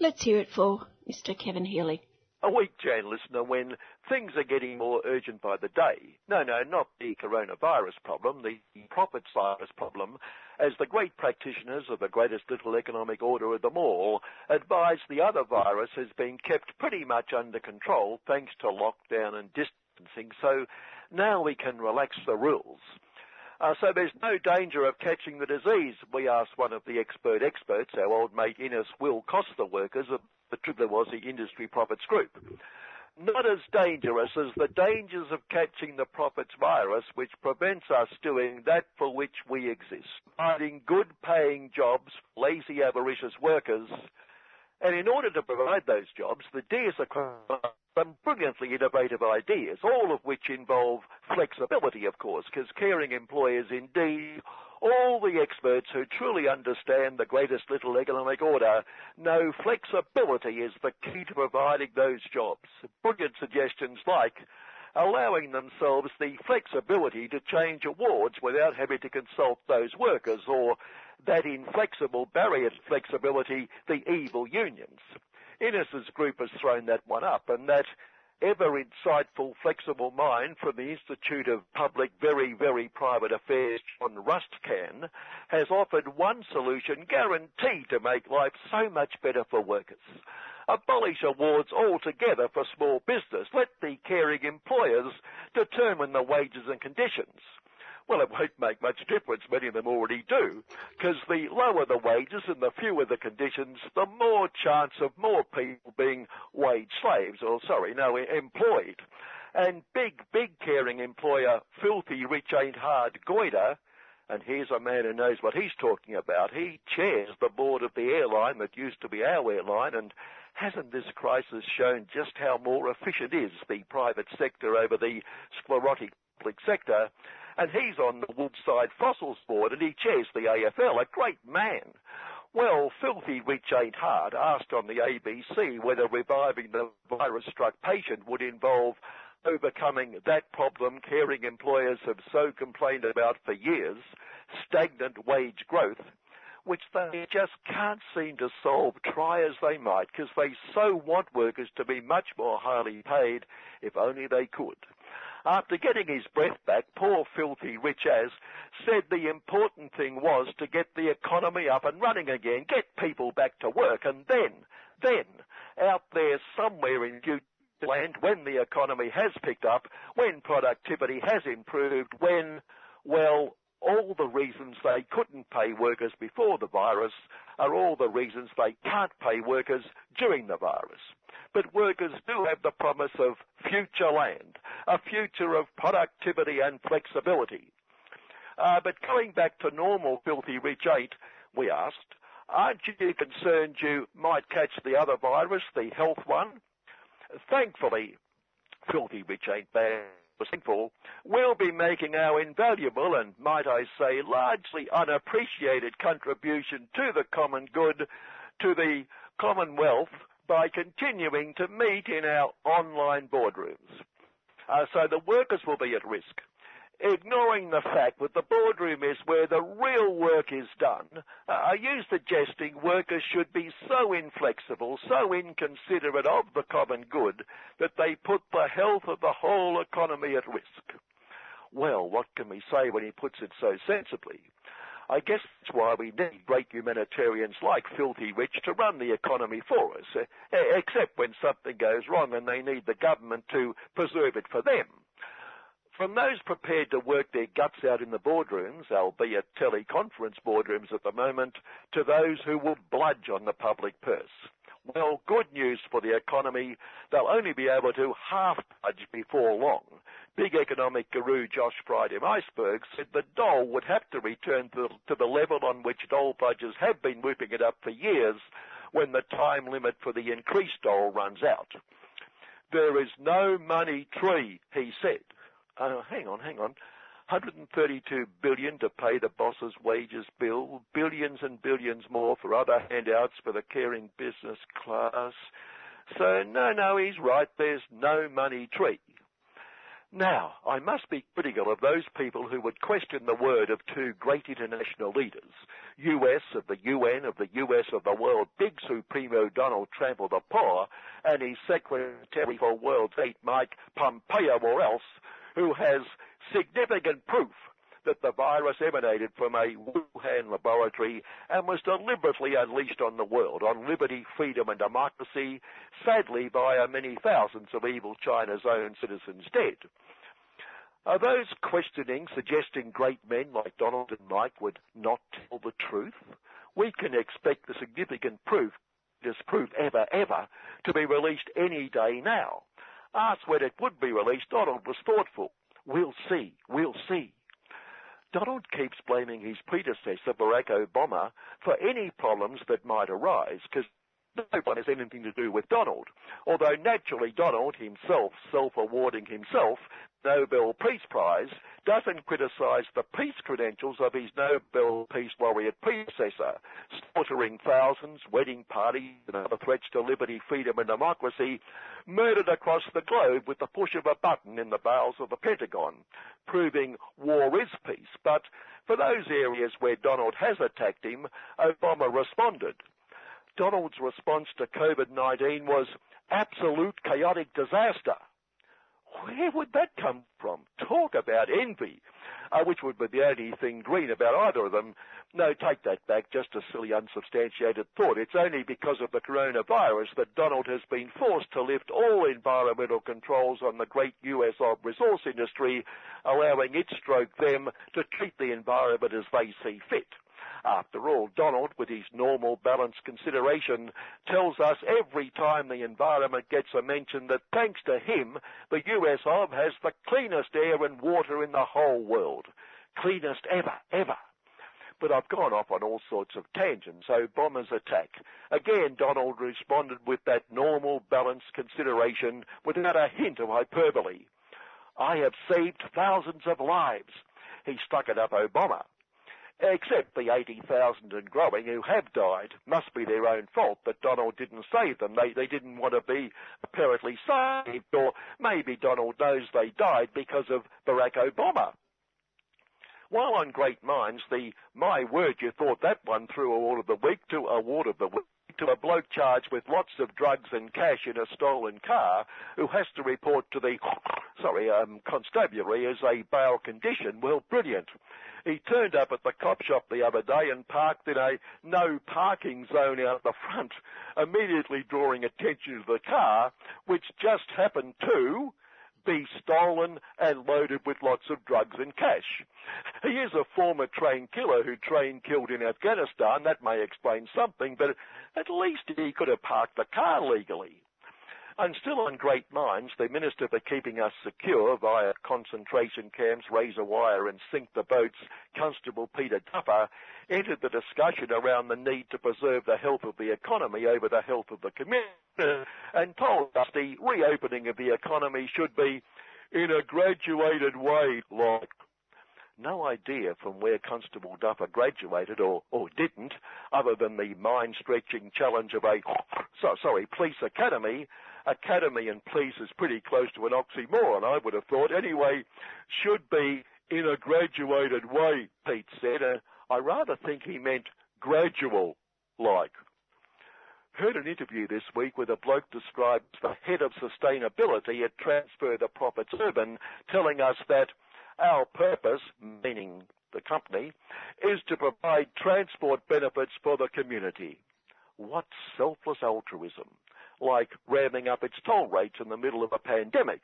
Let's hear it for Mr. Kevin Healy. A weak Jan listener when things are getting more urgent by the day. No, no, not the coronavirus problem, the profit virus problem, as the great practitioners of the greatest little economic order of them all advise the other virus has been kept pretty much under control thanks to lockdown and distancing, so now we can relax the rules. Uh, so there's no danger of catching the disease, we asked one of the expert experts, our old mate Innes Will Costa workers of the Tripler Industry Profits Group. Not as dangerous as the dangers of catching the profits virus, which prevents us doing that for which we exist, finding good paying jobs, lazy avaricious workers, and in order to provide those jobs, the D DS are ah. some brilliantly innovative ideas, all of which involve flexibility, of course, because caring employers indeed, all the experts who truly understand the greatest little economic order know flexibility is the key to providing those jobs. Brilliant suggestions like allowing themselves the flexibility to change awards without having to consult those workers or that inflexible barrier to flexibility, the evil unions. Innes's group has thrown that one up, and that ever insightful, flexible mind from the Institute of Public Very, Very Private Affairs, John Rustcan, has offered one solution guaranteed to make life so much better for workers. Abolish awards altogether for small business. Let the caring employers determine the wages and conditions. Well, it won't make much difference. Many of them already do. Because the lower the wages and the fewer the conditions, the more chance of more people being wage slaves, or sorry, no, employed. And big, big caring employer, Filthy Rich Ain't Hard Goiter, and here's a man who knows what he's talking about. He chairs the board of the airline that used to be our airline, and hasn't this crisis shown just how more efficient is the private sector over the sclerotic public sector? And he's on the Woodside Fossils Board, and he chairs the AFL, a great man. Well, Filthy Rich Ain't Hard asked on the ABC whether reviving the virus-struck patient would involve overcoming that problem caring employers have so complained about for years, stagnant wage growth, which they just can't seem to solve, try as they might, because they so want workers to be much more highly paid if only they could. After getting his breath back, poor filthy Rich as said the important thing was to get the economy up and running again, get people back to work, and then, then, out there somewhere in future land, when the economy has picked up, when productivity has improved, when, well, all the reasons they couldn't pay workers before the virus are all the reasons they can't pay workers during the virus. But workers do have the promise of future land, a future of productivity and flexibility. Uh, but going back to normal filthy rich ain't, we asked, aren't you concerned you might catch the other virus, the health one? Thankfully, filthy rich ain't bad thankful, we'll be making our invaluable and, might I say, largely unappreciated contribution to the common good, to the Commonwealth, by continuing to meet in our online boardrooms. Uh, so the workers will be at risk ignoring the fact that the boardroom is where the real work is done, uh, are you suggesting workers should be so inflexible, so inconsiderate of the common good, that they put the health of the whole economy at risk? Well, what can we say when he puts it so sensibly? I guess that's why we need great humanitarians like Filthy Rich to run the economy for us, uh, except when something goes wrong and they need the government to preserve it for them. From those prepared to work their guts out in the boardrooms, albeit teleconference boardrooms at the moment, to those who will bludge on the public purse. Well, good news for the economy. They'll only be able to half budge before long. Big economic guru Josh Friday Iceberg said the dole would have to return to, to the level on which dole budgers have been whipping it up for years when the time limit for the increased dole runs out. There is no money tree, he said. Oh, hang on, hang on. 132 billion to pay the boss's wages bill, billions and billions more for other handouts for the caring business class. So no, no, he's right. There's no money tree. Now, I must be critical of those people who would question the word of two great international leaders, US of the UN, of the US of the world, Big Supremo Donald Trump of the poor, and his Secretary for World State Mike Pompeo or else, who has significant proof that the virus emanated from a Wuhan laboratory and was deliberately unleashed on the world, on liberty, freedom and democracy, sadly via many thousands of evil China's own citizens dead. Are those questioning suggesting great men like Donald and Mike would not tell the truth? We can expect the significant proof, this proof ever, ever, to be released any day now. Asked when it would be released, Donald was thoughtful. We'll see, we'll see. Donald keeps blaming his predecessor, Barack Obama, for any problems that might arise, because no one has anything to do with Donald. Although naturally Donald himself, self-awarding himself Nobel Peace Prize, doesn't criticize the peace credentials of his Nobel Peace Laureate predecessor, slaughtering thousands, wedding parties, and other threats to liberty, freedom, and democracy, murdered across the globe with the push of a button in the bowels of the Pentagon, proving war is peace. But for those areas where Donald has attacked him, Obama responded. Donald's response to COVID-19 was absolute chaotic disaster. Where would that come from? Talk about envy, uh, which would be the only thing green about either of them. No, take that back, just a silly unsubstantiated thought. It's only because of the coronavirus that Donald has been forced to lift all environmental controls on the great US resource industry, allowing it stroke them to treat the environment as they see fit. After all, Donald, with his normal balanced consideration, tells us every time the environment gets a mention that thanks to him, the US of has the cleanest air and water in the whole world. Cleanest ever, ever. But I've gone off on all sorts of tangents. So Obama's attack. Again, Donald responded with that normal balanced consideration without a hint of hyperbole. I have saved thousands of lives. He stuck it up Obama except the 80,000 and growing who have died. Must be their own fault that Donald didn't save them. They, they didn't want to be apparently saved, or maybe Donald knows they died because of Barack Obama. While on Great Minds, the My Word You Thought That One through Award of the Week to Award of the Week to a bloke charged with lots of drugs and cash in a stolen car who has to report to the, sorry, um, constabulary as a bail condition. Well, brilliant. He turned up at the cop shop the other day and parked in a no parking zone out the front, immediately drawing attention to the car, which just happened to be stolen and loaded with lots of drugs and cash. He is a former trained killer who trained killed in Afghanistan. That may explain something, but at least he could have parked the car legally. And still on Great Minds, the Minister for Keeping Us Secure via concentration camps, razor wire and sink the boats, Constable Peter Duffer, entered the discussion around the need to preserve the health of the economy over the health of the community and told us the reopening of the economy should be in a graduated way like no idea from where Constable Duffer graduated or, or didn't, other than the mind-stretching challenge of a, so, sorry, police academy. Academy and police is pretty close to an oxymoron, I would have thought. Anyway, should be in a graduated way, Pete said. Uh, I rather think he meant gradual like. Heard an interview this week where the bloke describes the head of sustainability at Transfer the Profits Urban, telling us that our purpose, meaning the company, is to provide transport benefits for the community. What selfless altruism like ramming up its toll rates in the middle of a pandemic.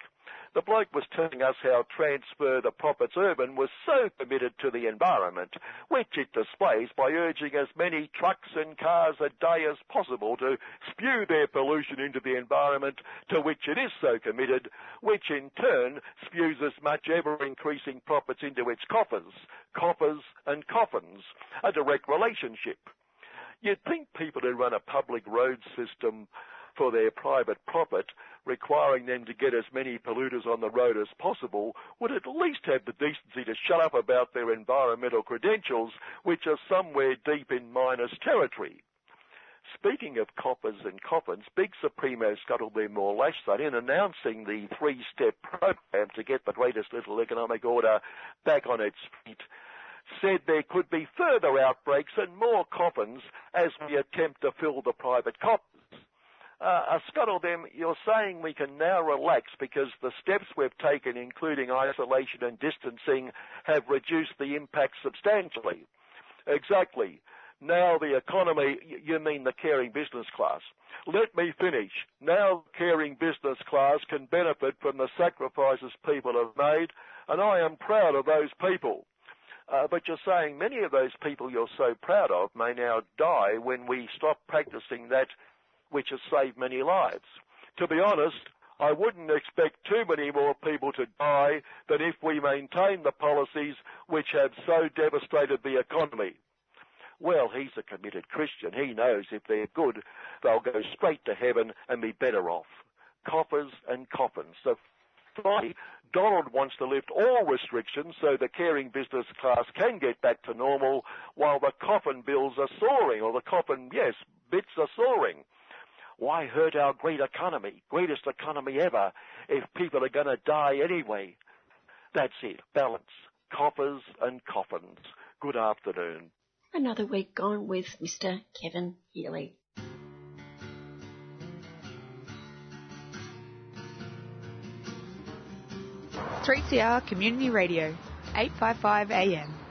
The bloke was telling us how Transfer the Profits Urban was so committed to the environment, which it displays by urging as many trucks and cars a day as possible to spew their pollution into the environment to which it is so committed, which in turn spews as much ever-increasing profits into its coffers, coffers and coffins, a direct relationship. You'd think people who run a public road system for their private profit, requiring them to get as many polluters on the road as possible, would at least have the decency to shut up about their environmental credentials, which are somewhere deep in miners territory. speaking of coppers and coffins, Big Supremo Scuttlebur Lashton, in announcing the three-step program to get the greatest little economic order back on its feet, said there could be further outbreaks and more coffins as we attempt to fill the private coffers. Uh, Scuttle, then, you're saying we can now relax because the steps we've taken, including isolation and distancing, have reduced the impact substantially. Exactly. Now the economy, you mean the caring business class. Let me finish. Now caring business class can benefit from the sacrifices people have made, and I am proud of those people. Uh, but you're saying many of those people you're so proud of may now die when we stop practicing that which has saved many lives. To be honest, I wouldn't expect too many more people to die than if we maintain the policies which have so devastated the economy. Well, he's a committed Christian. He knows if they're good, they'll go straight to heaven and be better off. Coffers and coffins. So finally, Donald wants to lift all restrictions so the caring business class can get back to normal while the coffin bills are soaring, or the coffin, yes, bits are soaring. Why hurt our great economy, greatest economy ever, if people are going to die anyway? That's it. Balance. Coffers and coffins. Good afternoon. Another week gone with Mr. Kevin Healy. Three CR Community Radio, 855 AM.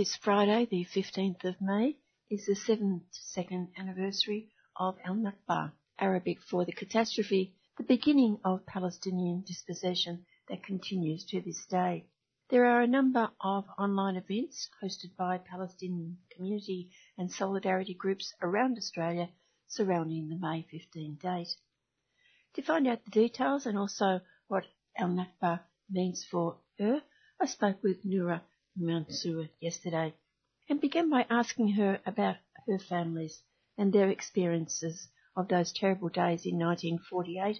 This Friday, the 15th of May, is the 72nd anniversary of Al Nakba, Arabic for the catastrophe, the beginning of Palestinian dispossession that continues to this day. There are a number of online events hosted by Palestinian community and solidarity groups around Australia surrounding the May 15 date. To find out the details and also what Al Nakba means for her, I spoke with Noura Mansour yesterday and began by asking her about her families and their experiences of those terrible days in 1948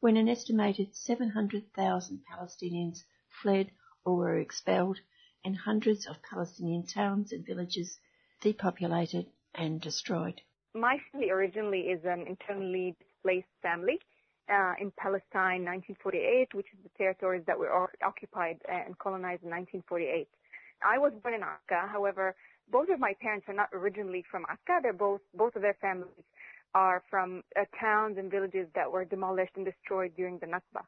when an estimated 700,000 Palestinians fled or were expelled and hundreds of Palestinian towns and villages depopulated and destroyed. My family originally is an internally displaced family uh, in Palestine 1948, which is the territories that were occupied and colonized in 1948. I was born in Akka. However, both of my parents are not originally from Akka. They're both both of their families are from uh, towns and villages that were demolished and destroyed during the Nakba.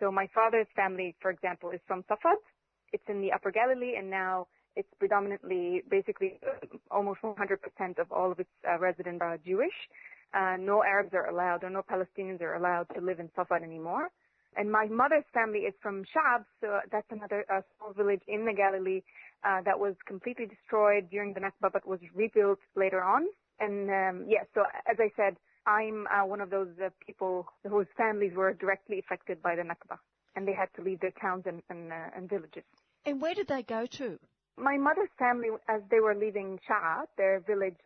So my father's family, for example, is from Safad. It's in the Upper Galilee, and now it's predominantly, basically, uh, almost 100% of all of its uh, residents are Jewish. Uh, no Arabs are allowed, or no Palestinians are allowed to live in Safad anymore. And my mother's family is from Shab, so that's another uh, small village in the Galilee uh, that was completely destroyed during the Nakba, but was rebuilt later on. And um, yeah, so as I said, I'm uh, one of those uh, people whose families were directly affected by the Nakba, and they had to leave their towns and, and, uh, and villages. And where did they go to? My mother's family, as they were leaving Sha'a, their village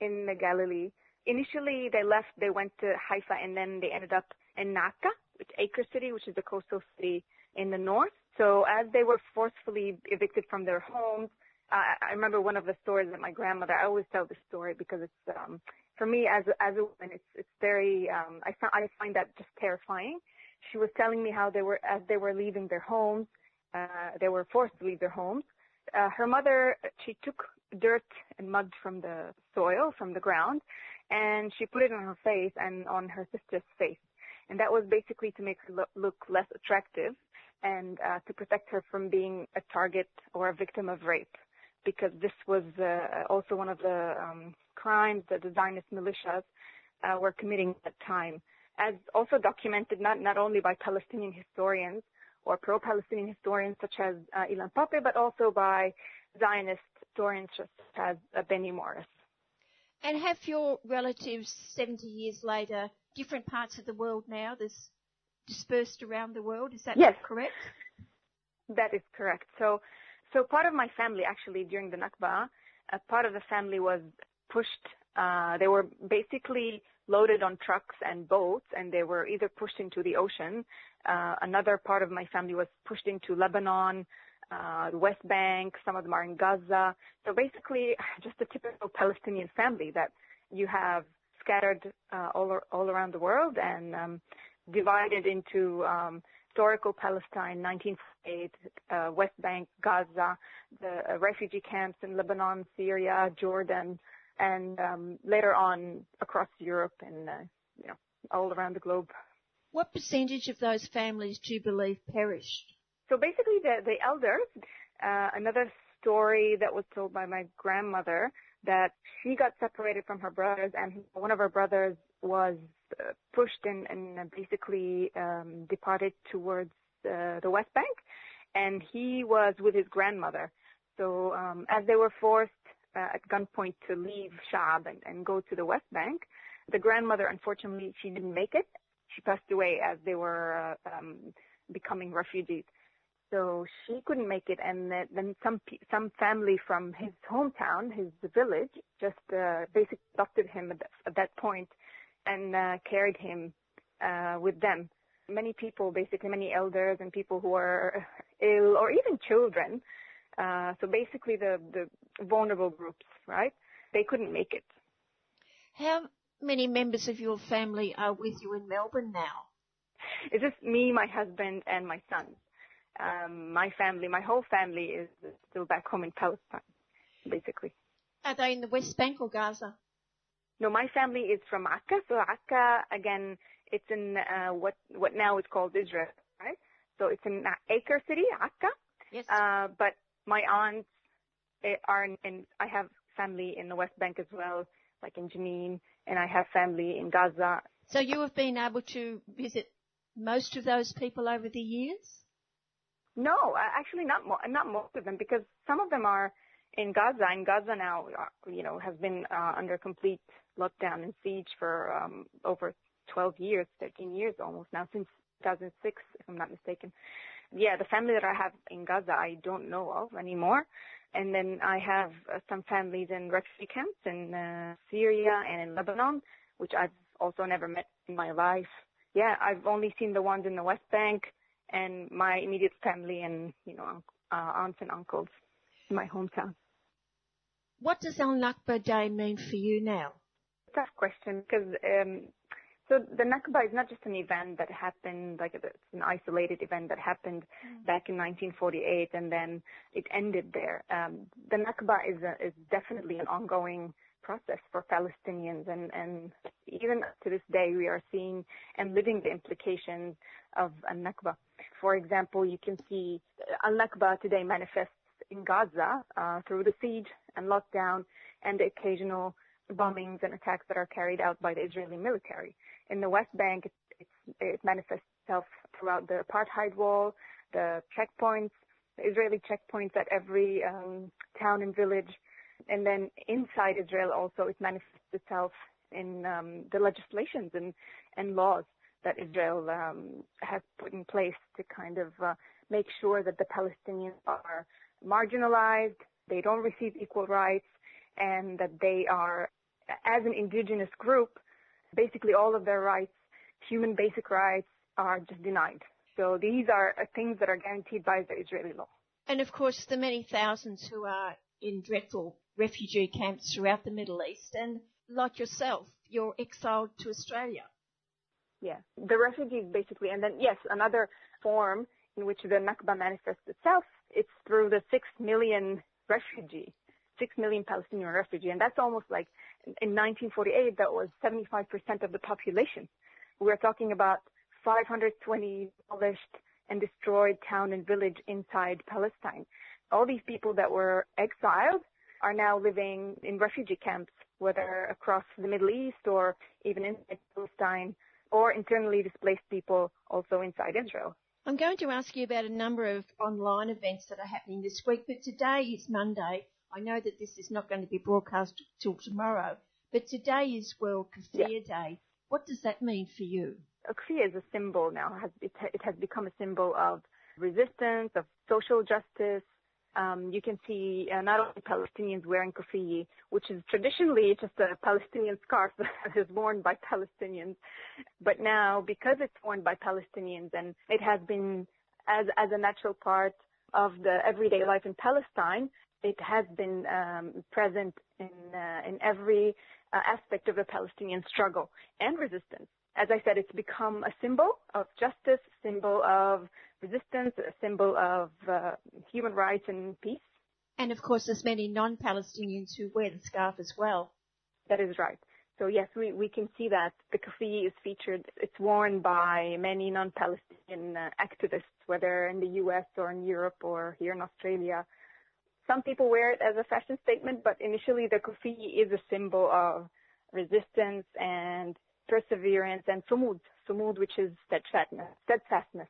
in the Galilee, initially they left, they went to Haifa, and then they ended up in Naka, Acre City, which is the coastal city in the north. So as they were forcefully evicted from their homes, uh, I remember one of the stories that my grandmother. I always tell this story because it's um, for me as as a woman, it's it's very. Um, I I find that just terrifying. She was telling me how they were as they were leaving their homes. Uh, they were forced to leave their homes. Uh, her mother, she took dirt and mud from the soil, from the ground, and she put it on her face and on her sister's face. And that was basically to make her look, less attractive and uh, to protect her from being a target or a victim of rape, because this was uh, also one of the um, crimes that the Zionist militias uh, were committing at that time, as also documented not, not only by Palestinian historians or pro-Palestinian historians such as uh, Ilan Pappé, but also by Zionist historians such as uh, Benny Morris. And have your relatives 70 years later, different parts of the world now? There's dispersed around the world. Is that yes. correct? That is correct. So, so part of my family actually during the Nakba, a part of the family was pushed. Uh, they were basically loaded on trucks and boats, and they were either pushed into the ocean. Uh, another part of my family was pushed into Lebanon, uh, the West Bank. Some of them are in Gaza. So basically, just a typical Palestinian family that you have scattered uh, all all around the world and um, divided into um, historical Palestine, 1948, uh, West Bank, Gaza, the uh, refugee camps in Lebanon, Syria, Jordan, and um, later on across Europe and uh, you know all around the globe. What percentage of those families do you believe perished? So basically, the the elders. Uh, another story that was told by my grandmother that she got separated from her brothers, and one of her brothers was uh, pushed and, and basically um, departed towards uh, the West Bank, and he was with his grandmother. So um, as they were forced uh, at gunpoint to leave Shab and, and go to the West Bank, the grandmother, unfortunately, she didn't make it. She passed away as they were uh, um, becoming refugees. So she couldn't make it, and then some some family from his hometown, his village, just uh, basically adopted him at that, at that point and uh, carried him uh, with them. Many people, basically many elders and people who are ill or even children. Uh, so basically the, the vulnerable groups, right? They couldn't make it. How many members of your family are with you in Melbourne now? It's just me, my husband, and my son. Um, my family, my whole family is still back home in Palestine, basically. Are they in the West Bank or Gaza? No, my family is from Akka. So Akka, again, it's in uh, what what now is called Israel, right? So it's in Acre City, Akka. Yes. Uh, but my aunts eh, are in, I have family in the West Bank as well, like in Jenin, and I have family in Gaza. So you have been able to visit most of those people over the years? No, actually not mo- not most of them because some of them are in Gaza. And Gaza now, uh, you know, has been uh, under complete lockdown and siege for um, over 12 years, 13 years almost now, since 2006, if I'm not mistaken. Yeah, the family that I have in Gaza, I don't know of anymore. And then I have uh, some families in refugee camps in uh, Syria and in Lebanon, which I've also never met in my life. Yeah, I've only seen the ones in the West Bank and my immediate family and, you know, uh, aunts and uncles in my hometown. What does Al Nakba Day mean for you now? Tough question because um, so the Nakba is not just an event that happened, like it's an isolated event that happened mm. back in 1948 and then it ended there. Um, the Nakba is, a, is definitely an ongoing process for Palestinians and, and even to this day we are seeing and living the implications of a Nakba. For example, you can see Al-Nakba today manifests in Gaza uh, through the siege and lockdown and the occasional bombings and attacks that are carried out by the Israeli military. In the West Bank, it, it manifests itself throughout the apartheid wall, the checkpoints, the Israeli checkpoints at every um, town and village, and then inside Israel also it manifests itself in um, the legislations and, and laws that Israel um, has put in place to kind of uh, make sure that the Palestinians are marginalized, they don't receive equal rights, and that they are, as an indigenous group, basically all of their rights, human basic rights, are just denied. So these are things that are guaranteed by the Israeli law. And of course, the many thousands who are in dreadful refugee camps throughout the Middle East, and like yourself, you're exiled to Australia. Yeah, the refugees basically, and then yes, another form in which the Nakba manifests itself, it's through the six million refugee, six million Palestinian refugee, and that's almost like in 1948 that was 75% of the population. We're talking about 520 demolished and destroyed town and village inside Palestine. All these people that were exiled are now living in refugee camps, whether across the Middle East or even inside Palestine, or internally displaced people also inside Israel. I'm going to ask you about a number of online events that are happening this week, but today is Monday. I know that this is not going to be broadcast till tomorrow, but today is World Kafir yeah. Day. What does that mean for you? Kafir is a symbol now. It has, become a symbol of resistance, of social justice, you can see uh, not only Palestinians wearing kufiyi, which is traditionally just a Palestinian scarf that is worn by Palestinians, but now because it's worn by Palestinians and it has been as as a natural part of the everyday life in Palestine, it has been um, present in uh, in every uh, aspect of the Palestinian struggle and resistance. As I said, it's become a symbol of justice, symbol of resistance, a symbol of uh, human rights and peace. And of course, there's many non-Palestinians who wear the scarf as well. That is right. So yes, we, we can see that the kufi is featured. It's worn by many non-Palestinian uh, activists, whether in the U.S. or in Europe or here in Australia. Some people wear it as a fashion statement, but initially the kufi is a symbol of resistance and perseverance and sumud, sumud which is steadfastness. steadfastness.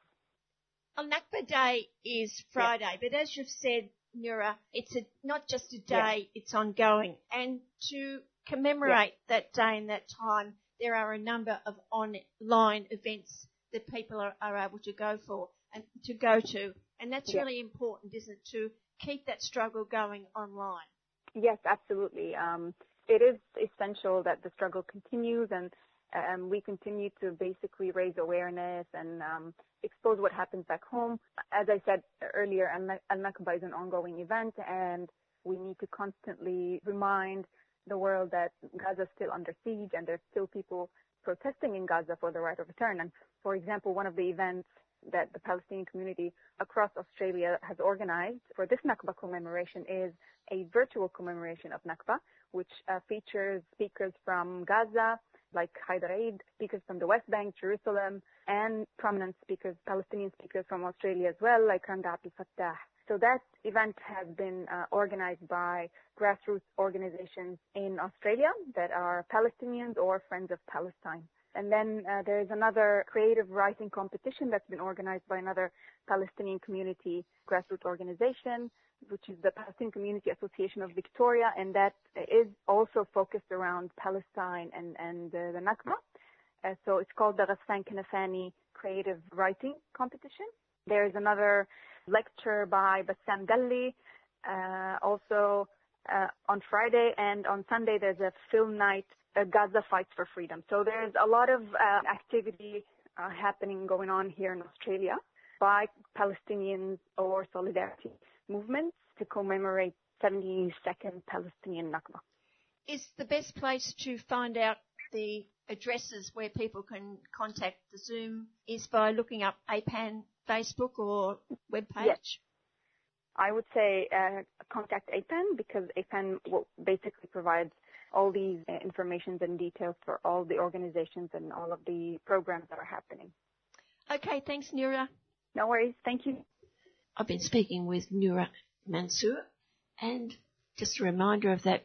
Al Nakba Day is Friday, but as you've said, Nura, it's a, not just a day, it's ongoing. And to commemorate that day and that time, there are a number of online events that people are, are able to go for and to go to. And that's really important, isn't it, to keep that struggle going online? Yes, absolutely. Um, it is essential that the struggle continues and um, we continue to basically raise awareness and um, expose what happens back home. As I said earlier, Al Nakba is an ongoing event, and we need to constantly remind the world that Gaza is still under siege and there's still people protesting in Gaza for the right of return. And for example, one of the events that the Palestinian community across Australia has organized for this Nakba commemoration is a virtual commemoration of Nakba, which uh, features speakers from Gaza, like Haider Eid, speakers from the West Bank, Jerusalem, and prominent speakers, Palestinian speakers from Australia as well, like Randa Abdel Fattah. So that event has been uh, organized by grassroots organizations in Australia that are Palestinians or Friends of Palestine. And then uh, there is another creative writing competition that's been organized by another Palestinian community grassroots organization, which is the Palestinian Community Association of Victoria, and that is also focused around Palestine and, and uh, the Nakba. Uh, so it's called the Ghassan Kanafani Creative Writing Competition. There is another lecture by Bassam Galli, uh, also uh, on Friday, and on Sunday there's a film night Gaza Fights for Freedom. So there's a lot of uh, activity uh, happening going on here in Australia by Palestinians or solidarity movements to commemorate 72nd Palestinian Nakba. Is the best place to find out the addresses where people can contact the Zoom is by looking up APAN Facebook or webpage? Yes. I would say uh, contact APAN because APAN basically provides all these uh, informations and details for all the organizations and all of the programs that are happening. Okay, thanks, Nura. No worries. Thank you. I've been speaking with Nura Mansour, and just a reminder of that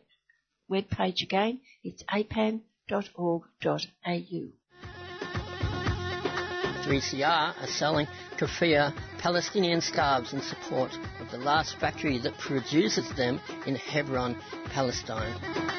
web page again. It's apan.org.au. 3CR are selling kafia Palestinian scarves in support of the last factory that produces them in Hebron, Palestine.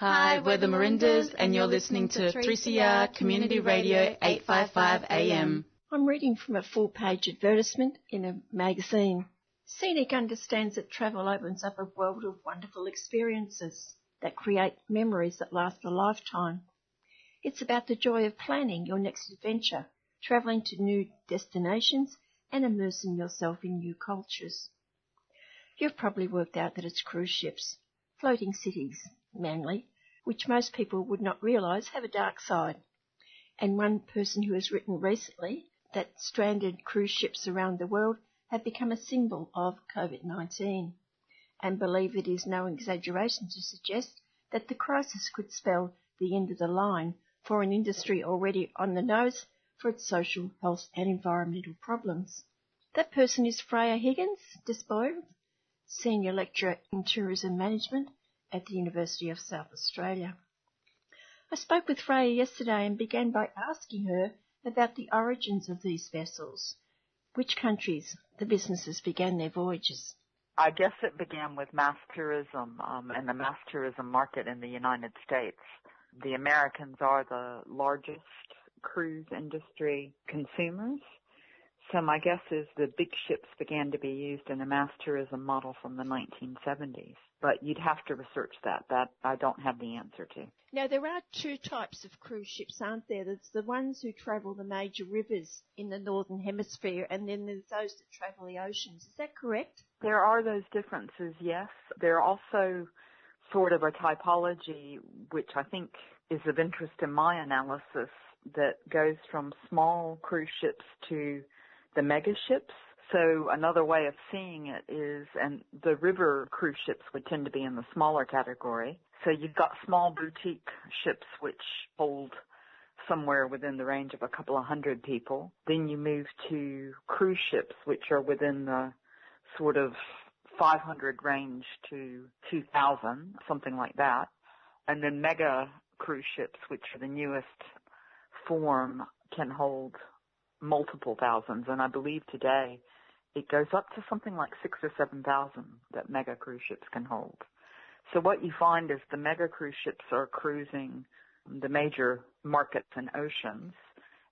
Hi, we're the Marindas, and you're listening to 3CR Community Radio 855 AM. I'm reading from a full page advertisement in a magazine. Scenic understands that travel opens up a world of wonderful experiences that create memories that last a lifetime. It's about the joy of planning your next adventure, travelling to new destinations and immersing yourself in new cultures. You've probably worked out that it's cruise ships, floating cities, Manly, which most people would not realise have a dark side. And one person who has written recently that stranded cruise ships around the world have become a symbol of COVID-19 and believe it is no exaggeration to suggest that the crisis could spell the end of the line for an industry already on the nose for its social, health and environmental problems. That person is Freya Higgins, Desbiolles, Senior Lecturer in Tourism Management at the University of South Australia. I spoke with Freya yesterday and began by asking her about the origins of these vessels. Which countries the businesses began their voyages? I guess it began with mass tourism um, and the mass tourism market in the United States. The Americans are the largest cruise industry consumers. So my guess is the big ships began to be used in a mass tourism model from the 1970s but you'd have to research that. That I don't have the answer to. Now there are two types of cruise ships, aren't there? There's the ones who travel the major rivers in the northern hemisphere, and then there's those that travel the oceans. Is that correct? There are those differences, yes. There are also sort of a typology which I think is of interest in my analysis that goes from small cruise ships to the mega ships so another way of seeing it is, and the river cruise ships would tend to be in the smaller category. So you've got small boutique ships which hold somewhere within the range of a couple of hundred people. Then you move to cruise ships which are within the sort of 500 range to 2000, something like that. And then mega cruise ships, which are the newest form, can hold multiple thousands. And I believe today it goes up to something like six or seven thousand that mega cruise ships can hold. So what you find is the mega cruise ships are cruising the major markets and oceans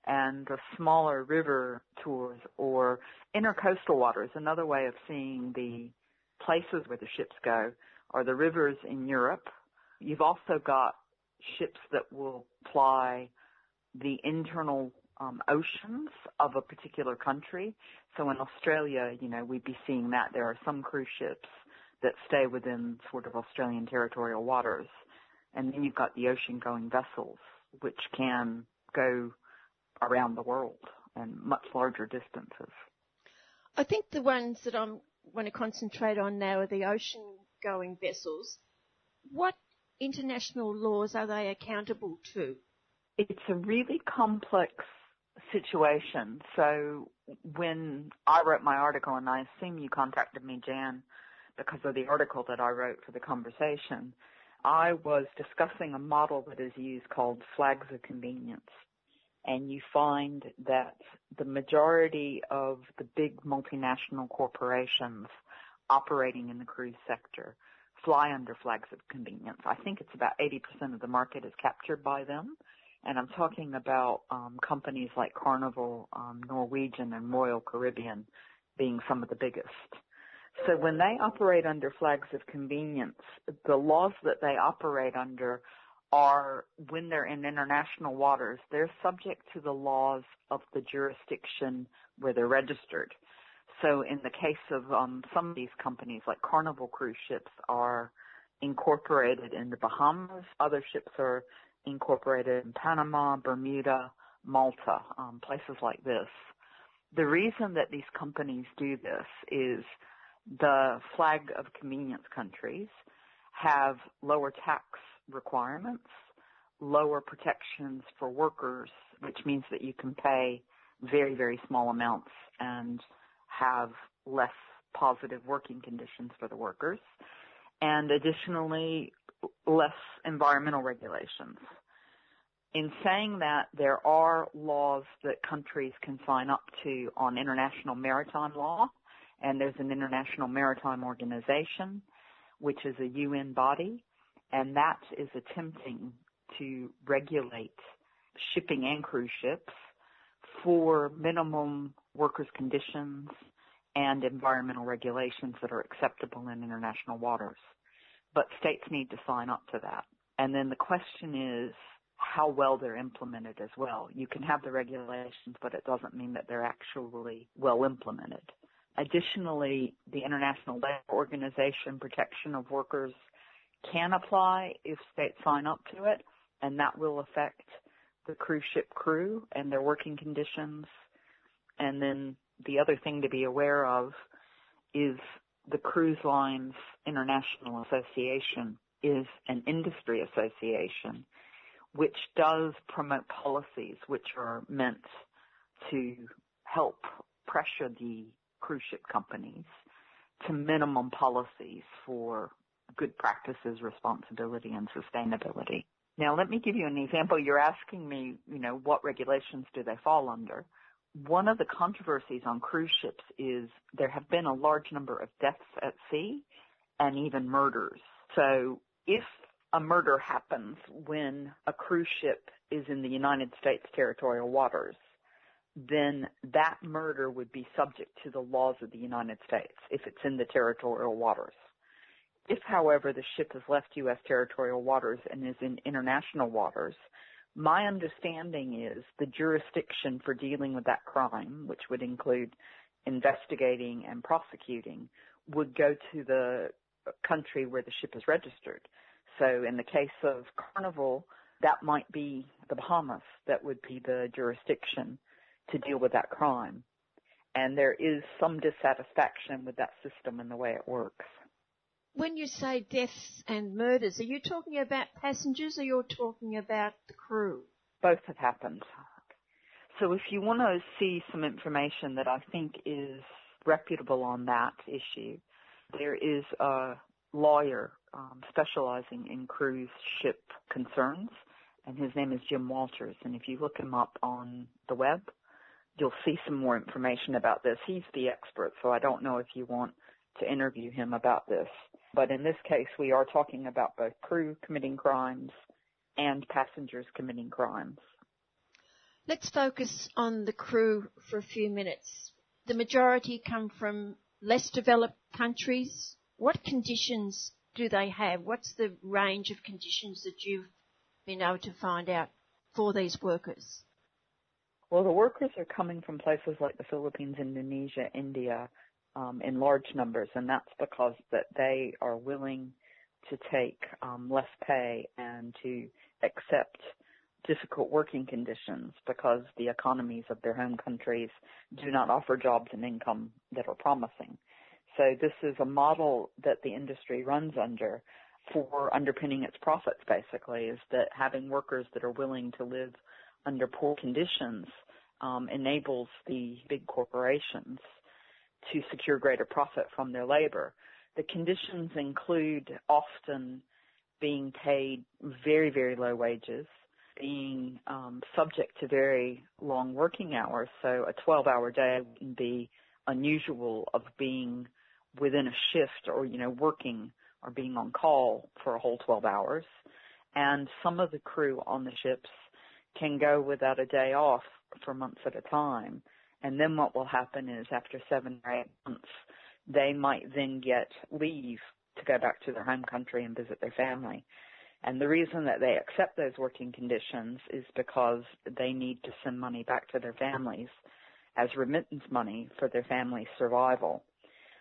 and the smaller river tours or intercoastal waters, another way of seeing the places where the ships go are the rivers in Europe. You've also got ships that will ply the internal um, oceans of a particular country. So in Australia, you know, we'd be seeing that there are some cruise ships that stay within sort of Australian territorial waters. And then you've got the ocean going vessels, which can go around the world and much larger distances. I think the ones that I want to concentrate on now are the ocean going vessels. What international laws are they accountable to? It's a really complex situation. So when I wrote my article, and I assume you contacted me, Jan, because of the article that I wrote for the conversation, I was discussing a model that is used called flags of convenience. And you find that the majority of the big multinational corporations operating in the cruise sector fly under flags of convenience. I think it's about 80% of the market is captured by them and I'm talking about um, companies like Carnival, um, Norwegian, and Royal Caribbean being some of the biggest. So when they operate under flags of convenience, the laws that they operate under are when they're in international waters, they're subject to the laws of the jurisdiction where they're registered. So in the case of um, some of these companies, like Carnival cruise ships, are incorporated in the Bahamas. Other ships are incorporated in Panama, Bermuda, Malta, um, places like this. The reason that these companies do this is the flag of convenience countries have lower tax requirements, lower protections for workers, which means that you can pay very, very small amounts and have less positive working conditions for the workers. And additionally, less environmental regulations. In saying that, there are laws that countries can sign up to on international maritime law, and there's an International Maritime Organization, which is a UN body, and that is attempting to regulate shipping and cruise ships for minimum workers' conditions and environmental regulations that are acceptable in international waters but states need to sign up to that. And then the question is how well they're implemented as well. You can have the regulations, but it doesn't mean that they're actually well implemented. Additionally, the International Labour Organization protection of workers can apply if states sign up to it, and that will affect the cruise ship crew and their working conditions. And then the other thing to be aware of is the Cruise Lines International Association is an industry association which does promote policies which are meant to help pressure the cruise ship companies to minimum policies for good practices, responsibility, and sustainability. Now, let me give you an example. You're asking me, you know, what regulations do they fall under? One of the controversies on cruise ships is there have been a large number of deaths at sea and even murders. So if a murder happens when a cruise ship is in the United States territorial waters, then that murder would be subject to the laws of the United States if it's in the territorial waters. If, however, the ship has left U.S. territorial waters and is in international waters, my understanding is the jurisdiction for dealing with that crime, which would include investigating and prosecuting, would go to the country where the ship is registered. So in the case of Carnival, that might be the Bahamas that would be the jurisdiction to deal with that crime. And there is some dissatisfaction with that system and the way it works. When you say deaths and murders, are you talking about passengers or you're talking about the crew? Both have happened. So if you want to see some information that I think is reputable on that issue, there is a lawyer um, specializing in cruise ship concerns, and his name is Jim Walker. And if you look him up on the web, you'll see some more information about this. He's the expert, so I don't know if you want to interview him about this. But in this case, we are talking about both crew committing crimes and passengers committing crimes. Let's focus on the crew for a few minutes. The majority come from less developed countries. What conditions do they have? What's the range of conditions that you've been able to find out for these workers? Well, the workers are coming from places like the Philippines, Indonesia, India, um, in large numbers, and that's because that they are willing to take um, less pay and to accept difficult working conditions because the economies of their home countries do not offer jobs and income that are promising. So this is a model that the industry runs under for underpinning its profits basically is that having workers that are willing to live under poor conditions um, enables the big corporations to secure greater profit from their labor. The conditions include often being paid very, very low wages, being um, subject to very long working hours. So a 12 hour day wouldn't be unusual of being within a shift or, you know, working or being on call for a whole 12 hours. And some of the crew on the ships can go without a day off for months at a time. And then what will happen is after seven or eight months, they might then get leave to go back to their home country and visit their family. And the reason that they accept those working conditions is because they need to send money back to their families as remittance money for their family's survival.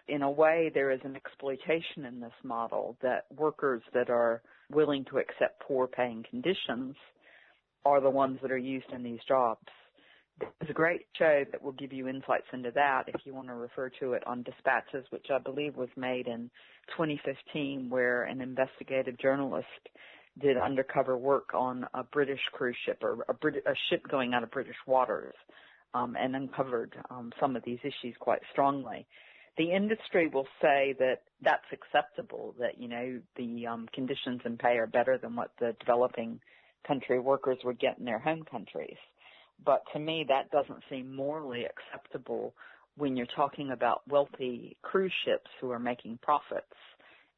In a way, there is an exploitation in this model that workers that are willing to accept poor paying conditions are the ones that are used in these jobs. There's a great show that will give you insights into that if you want to refer to it on Dispatches, which I believe was made in 2015, where an investigative journalist did undercover work on a British cruise ship or a, Brit- a ship going out of British waters um, and uncovered um, some of these issues quite strongly. The industry will say that that's acceptable, that, you know, the um, conditions and pay are better than what the developing country workers would get in their home countries. But to me, that doesn't seem morally acceptable when you're talking about wealthy cruise ships who are making profits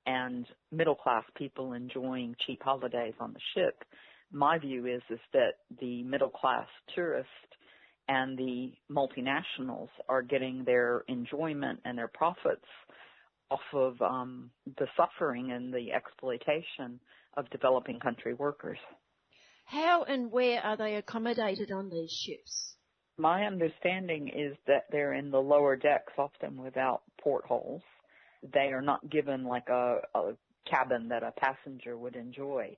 and middle class people enjoying cheap holidays on the ship. My view is, is that the middle class tourist and the multinationals are getting their enjoyment and their profits off of um, the suffering and the exploitation of developing country workers. How and where are they accommodated on these ships? My understanding is that they're in the lower decks, often without portholes. They are not given like a, a cabin that a passenger would enjoy.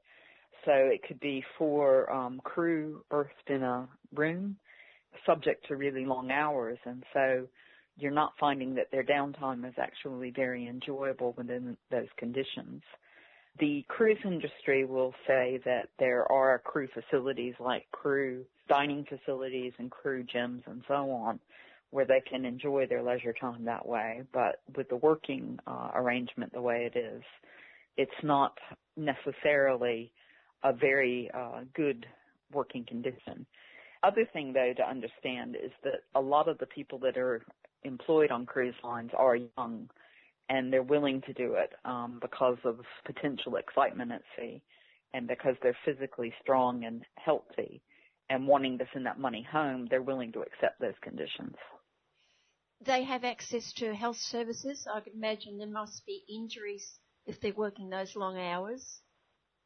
So it could be for um, crew berthed in a room, subject to really long hours, and so you're not finding that their downtime is actually very enjoyable within those conditions. The cruise industry will say that there are crew facilities like crew dining facilities and crew gyms and so on, where they can enjoy their leisure time that way. But with the working uh, arrangement the way it is, it's not necessarily a very uh, good working condition. Other thing though to understand is that a lot of the people that are employed on cruise lines are young and they're willing to do it um, because of potential excitement at sea and because they're physically strong and healthy and wanting to send that money home, they're willing to accept those conditions. They have access to health services. I can imagine there must be injuries if they're working those long hours.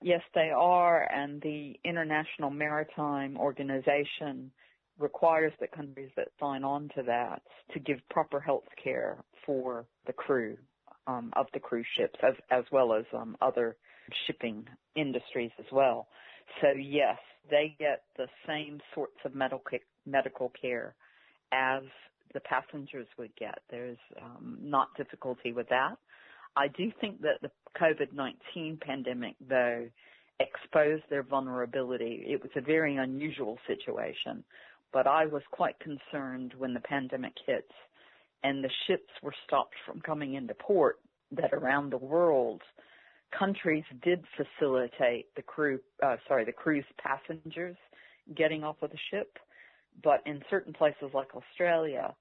Yes, they are, and the International Maritime Organization requires that countries that sign on to that to give proper health care for the crew um, of the cruise ships, as as well as um, other shipping industries as well. So yes, they get the same sorts of medical medical care as the passengers would get. There's um, not difficulty with that. I do think that the COVID-19 pandemic, though, exposed their vulnerability. It was a very unusual situation, but I was quite concerned when the pandemic hit and the ships were stopped from coming into port that around the world countries did facilitate the crew, uh, sorry, the cruise passengers getting off of the ship. But in certain places like Australia,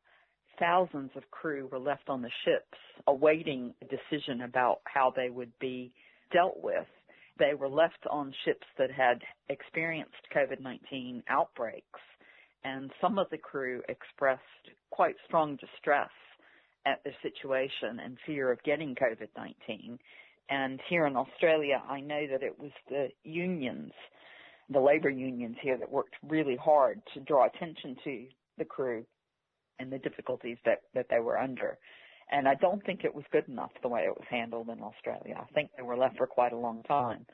thousands of crew were left on the ships awaiting a decision about how they would be dealt with. They were left on ships that had experienced COVID-19 outbreaks and some of the crew expressed quite strong distress at the situation and fear of getting COVID-19. And here in Australia, I know that it was the unions, the labor unions here that worked really hard to draw attention to the crew and the difficulties that, that they were under. And I don't think it was good enough the way it was handled in Australia. I think they were left for quite a long time.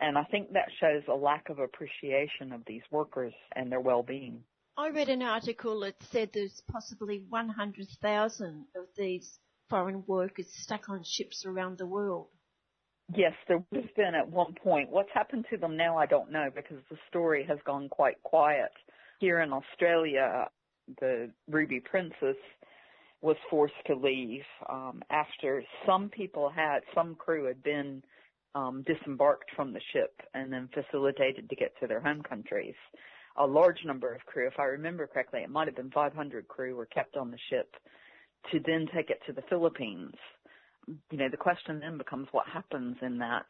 And I think that shows a lack of appreciation of these workers and their well-being. I read an article that said there's possibly 100,000 of these foreign workers stuck on ships around the world. Yes, there would have been at one point. What's happened to them now, I don't know because the story has gone quite quiet. Here in Australia, the Ruby Princess was forced to leave um, after some people had, some crew had been um, disembarked from the ship and then facilitated to get to their home countries a large number of crew. If I remember correctly, it might have been 500 crew were kept on the ship to then take it to the Philippines. You know, the question then becomes what happens in that.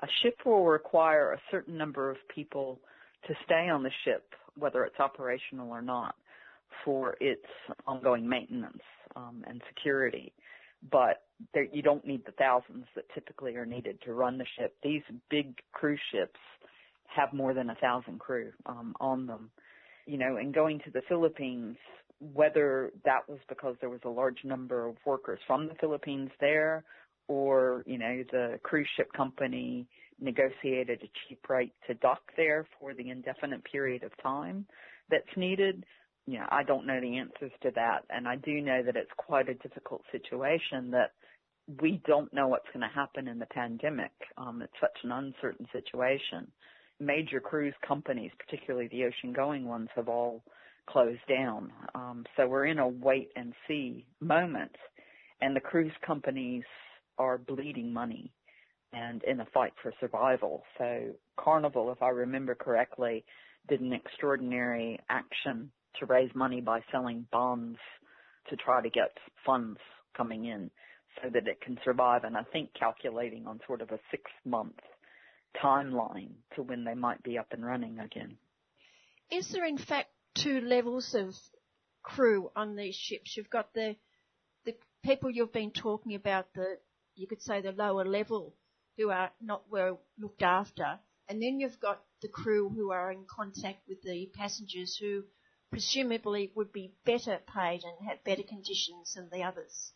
A ship will require a certain number of people to stay on the ship, whether it's operational or not, for its ongoing maintenance um, and security. But there, you don't need the thousands that typically are needed to run the ship. These big cruise ships have more than a thousand crew um, on them. You know, and going to the Philippines, whether that was because there was a large number of workers from the Philippines there, or you know, the cruise ship company negotiated a cheap rate to dock there for the indefinite period of time that's needed. You know, I don't know the answers to that, and I do know that it's quite a difficult situation that we don't know what's going to happen in the pandemic. Um, it's such an uncertain situation major cruise companies, particularly the ocean going ones, have all closed down. Um, so we're in a wait and see moment and the cruise companies are bleeding money and in a fight for survival. So Carnival, if I remember correctly, did an extraordinary action to raise money by selling bonds to try to get funds coming in so that it can survive and I think calculating on sort of a six month timeline to when they might be up and running again. Is there in fact two levels of crew on these ships? You've got the the people you've been talking about, the you could say the lower level who are not well looked after, and then you've got the crew who are in contact with the passengers who presumably would be better paid and have better conditions than the others.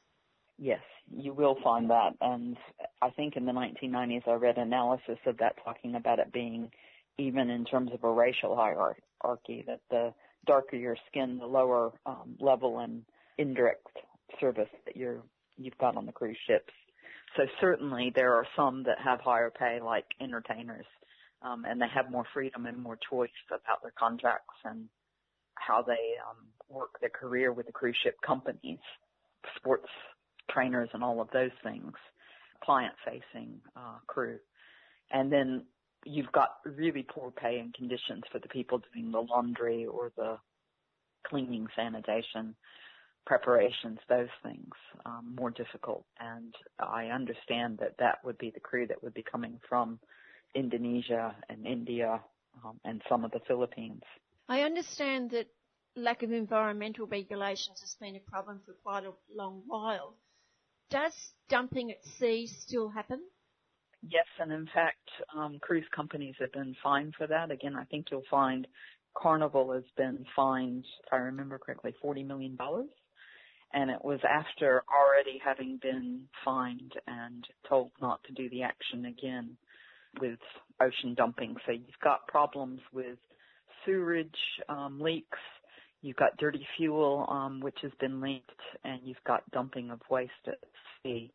Yes, you will find that. And I think in the 1990s I read analysis of that talking about it being even in terms of a racial hierarchy, that the darker your skin, the lower um, level and indirect service that you're, you've got on the cruise ships. So certainly there are some that have higher pay like entertainers, um, and they have more freedom and more choice about their contracts and how they um, work their career with the cruise ship companies, sports trainers and all of those things, client facing uh, crew. And then you've got really poor pay and conditions for the people doing the laundry or the cleaning, sanitation, preparations, those things, um, more difficult. And I understand that that would be the crew that would be coming from Indonesia and India um, and some of the Philippines. I understand that lack of environmental regulations has been a problem for quite a long while. Does dumping at sea still happen? Yes, and in fact, um, cruise companies have been fined for that. Again, I think you'll find Carnival has been fined, if I remember correctly, $40 million. And it was after already having been fined and told not to do the action again with ocean dumping. So you've got problems with sewerage um, leaks, you've got dirty fuel um, which has been leaked, and you've got dumping of waste at sea.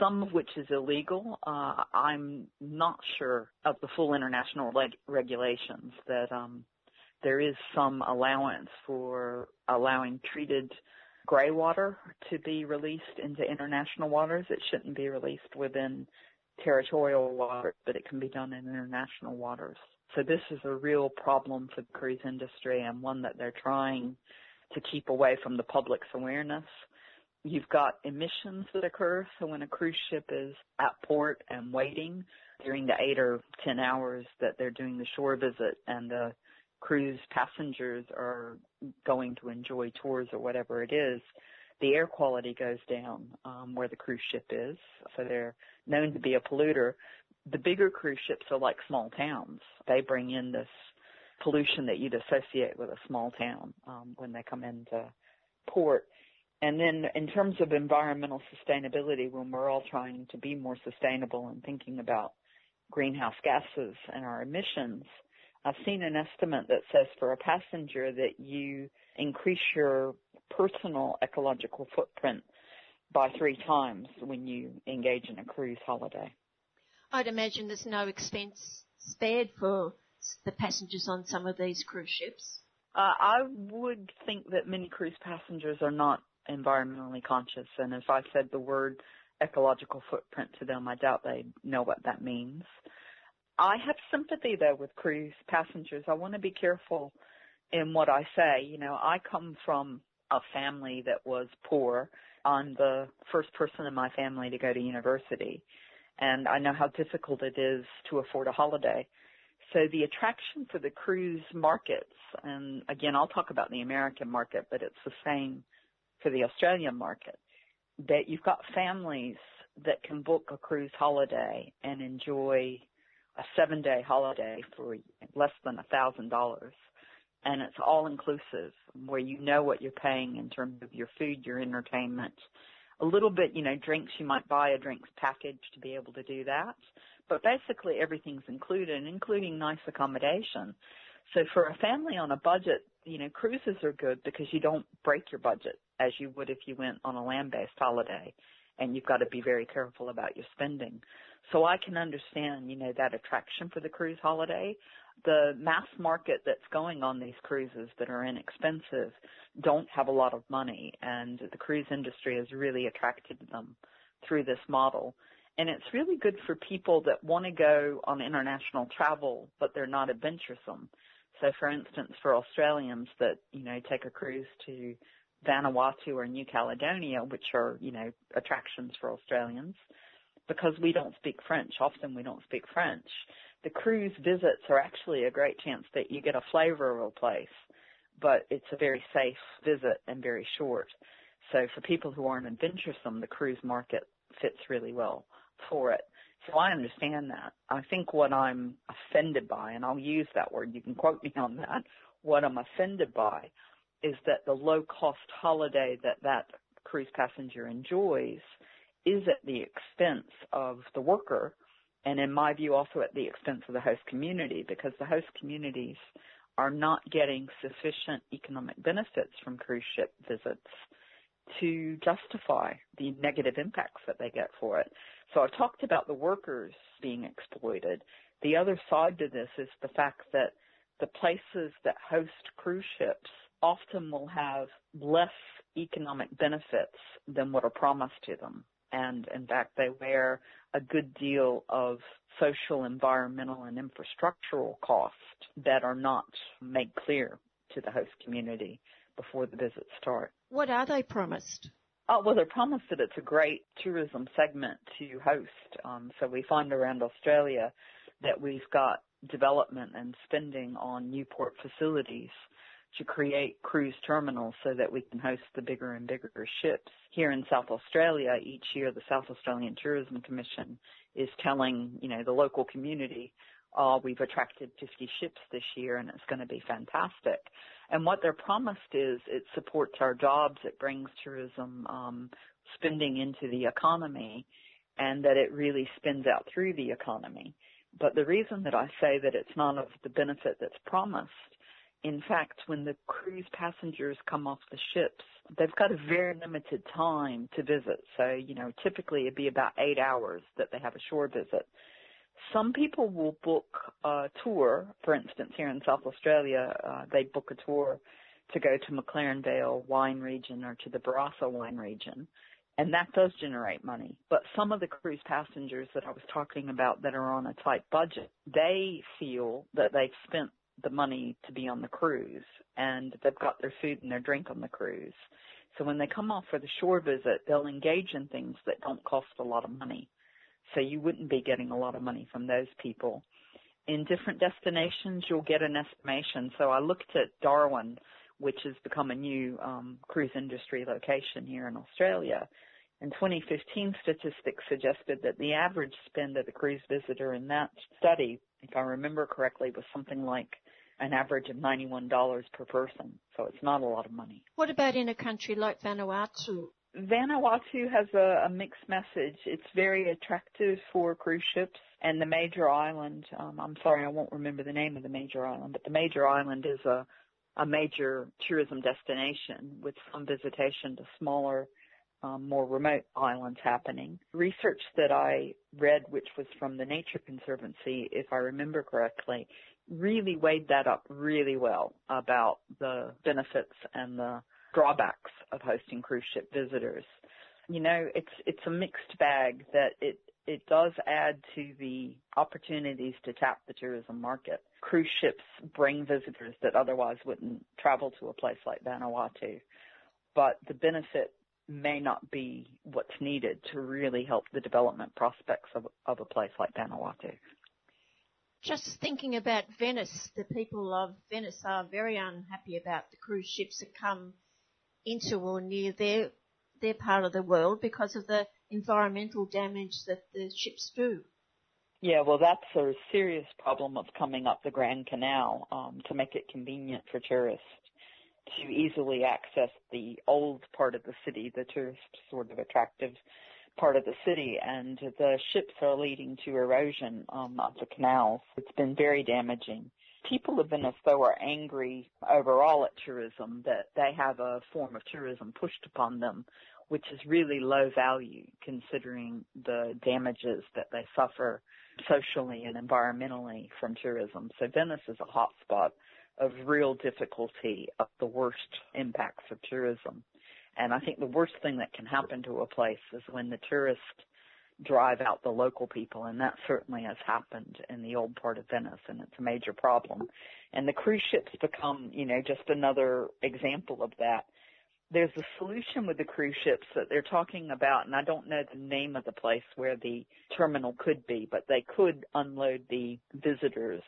Some of which is illegal. Uh, I'm not sure of the full international leg- regulations that um, there is some allowance for allowing treated gray water to be released into international waters. It shouldn't be released within territorial waters, but it can be done in international waters. So this is a real problem for the cruise industry and one that they're trying to keep away from the public's awareness. You've got emissions that occur. So when a cruise ship is at port and waiting during the eight or ten hours that they're doing the shore visit and the cruise passengers are going to enjoy tours or whatever it is, the air quality goes down um, where the cruise ship is. So they're known to be a polluter. The bigger cruise ships are like small towns. They bring in this pollution that you'd associate with a small town um, when they come into port. And then in terms of environmental sustainability, when we're all trying to be more sustainable and thinking about greenhouse gases and our emissions, I've seen an estimate that says for a passenger that you increase your personal ecological footprint by three times when you engage in a cruise holiday. I'd imagine there's no expense spared for the passengers on some of these cruise ships. Uh, I would think that many cruise passengers are not environmentally conscious, and if I said the word ecological footprint to them, I doubt they know what that means. I have sympathy though with cruise passengers. I want to be careful in what I say. You know, I come from a family that was poor. I'm the first person in my family to go to university. And I know how difficult it is to afford a holiday. So the attraction for the cruise markets, and again, I'll talk about the American market, but it's the same for the Australian market, that you've got families that can book a cruise holiday and enjoy a seven day holiday for less than a thousand dollars and it's all inclusive where you know what you're paying in terms of your food, your entertainment. A little bit, you know, drinks, you might buy a drinks package to be able to do that. But basically everything's included, including nice accommodation. So for a family on a budget, you know, cruises are good because you don't break your budget as you would if you went on a land-based holiday and you've got to be very careful about your spending. So I can understand, you know, that attraction for the cruise holiday the mass market that's going on these cruises that are inexpensive don't have a lot of money and the cruise industry has really attracted them through this model. And it's really good for people that want to go on international travel, but they're not adventuresome. So for instance, for Australians that, you know, take a cruise to Vanuatu or New Caledonia, which are, you know, attractions for Australians, because we don't speak French, often we don't speak French, the cruise visits are actually a great chance that you get a flavor of a place, but it's a very safe visit and very short. So for people who aren't adventuresome, the cruise market fits really well for it. So I understand that. I think what I'm offended by, and I'll use that word, you can quote me on that, what I'm offended by is that the low cost holiday that that cruise passenger enjoys is at the expense of the worker and in my view also at the expense of the host community because the host communities are not getting sufficient economic benefits from cruise ship visits to justify the negative impacts that they get for it. So I've talked about the workers being exploited. The other side to this is the fact that the places that host cruise ships often will have less economic benefits than what are promised to them. And in fact, they wear a good deal of social, environmental, and infrastructural costs that are not made clear to the host community before the visits start. What are they promised? Oh, well, they're promised that it's a great tourism segment to host. Um, so we find around Australia that we've got development and spending on Newport facilities to create cruise terminals so that we can host the bigger and bigger ships. Here in South Australia, each year the South Australian Tourism Commission is telling, you know, the local community, oh, we've attracted 50 ships this year and it's going to be fantastic. And what they're promised is it supports our jobs, it brings tourism um, spending into the economy, and that it really spins out through the economy. But the reason that I say that it's not of the benefit that's promised in fact, when the cruise passengers come off the ships, they've got a very limited time to visit. So, you know, typically it'd be about eight hours that they have a shore visit. Some people will book a tour. For instance, here in South Australia, uh, they book a tour to go to McLaren Vale wine region or to the Barossa wine region. And that does generate money. But some of the cruise passengers that I was talking about that are on a tight budget, they feel that they've spent the money to be on the cruise and they've got their food and their drink on the cruise. So when they come off for the shore visit, they'll engage in things that don't cost a lot of money. So you wouldn't be getting a lot of money from those people. In different destinations, you'll get an estimation. So I looked at Darwin, which has become a new um, cruise industry location here in Australia. In 2015, statistics suggested that the average spend of the cruise visitor in that study, if I remember correctly, was something like an average of $91 per person. So it's not a lot of money. What about in a country like Vanuatu? Vanuatu has a, a mixed message. It's very attractive for cruise ships and the major island, um, I'm sorry, I won't remember the name of the major island, but the major island is a, a major tourism destination with some visitation to smaller um, more remote islands happening. Research that I read, which was from the Nature Conservancy, if I remember correctly, really weighed that up really well about the benefits and the drawbacks of hosting cruise ship visitors. You know, it's it's a mixed bag that it it does add to the opportunities to tap the tourism market. Cruise ships bring visitors that otherwise wouldn't travel to a place like Vanuatu. But the benefit may not be what's needed to really help the development prospects of, of a place like Vanuatu. Just thinking about Venice, the people of Venice are very unhappy about the cruise ships that come into or near their their part of the world because of the environmental damage that the ships do. Yeah, well, that's a serious problem of coming up the Grand Canal um, to make it convenient for tourists to easily access the old part of the city, the tourist sort of attractive part of the city, and the ships are leading to erosion um, of the canals. It's been very damaging. People of Venice, though, are angry overall at tourism that they have a form of tourism pushed upon them, which is really low value considering the damages that they suffer socially and environmentally from tourism. So Venice is a hotspot of real difficulty of the worst impacts of tourism. And I think the worst thing that can happen to a place is when the tourists drive out the local people, and that certainly has happened in the old part of Venice, and it's a major problem. And the cruise ships become, you know, just another example of that. There's a solution with the cruise ships that they're talking about, and I don't know the name of the place where the terminal could be, but they could unload the visitors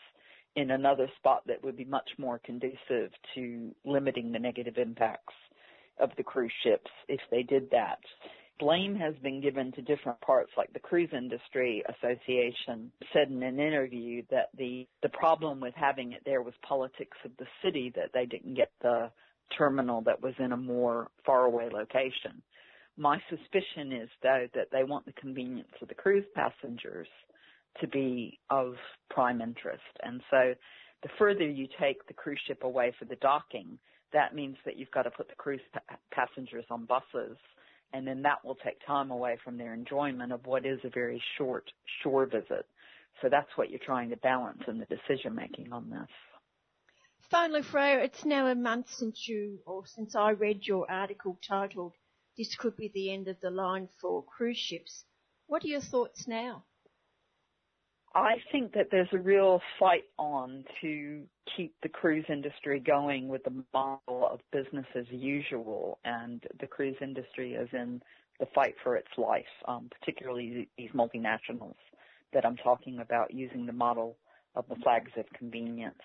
in another spot that would be much more conducive to limiting the negative impacts of the cruise ships if they did that. Blame has been given to different parts, like the Cruise Industry Association said in an interview that the, the problem with having it there was politics of the city, that they didn't get the terminal that was in a more faraway location. My suspicion is though that they want the convenience of the cruise passengers to be of prime interest. And so the further you take the cruise ship away for the docking, that means that you've got to put the cruise pa- passengers on buses and then that will take time away from their enjoyment of what is a very short shore visit. So that's what you're trying to balance in the decision making on this. finally, Freya, it's now a month since you, or since I read your article titled "This Could Be the End of the Line for Cruise Ships." What are your thoughts now? I think that there's a real fight on to keep the cruise industry going with the model of business as usual, and the cruise industry is in the fight for its life, um, particularly these multinationals that I'm talking about using the model of the flags of convenience.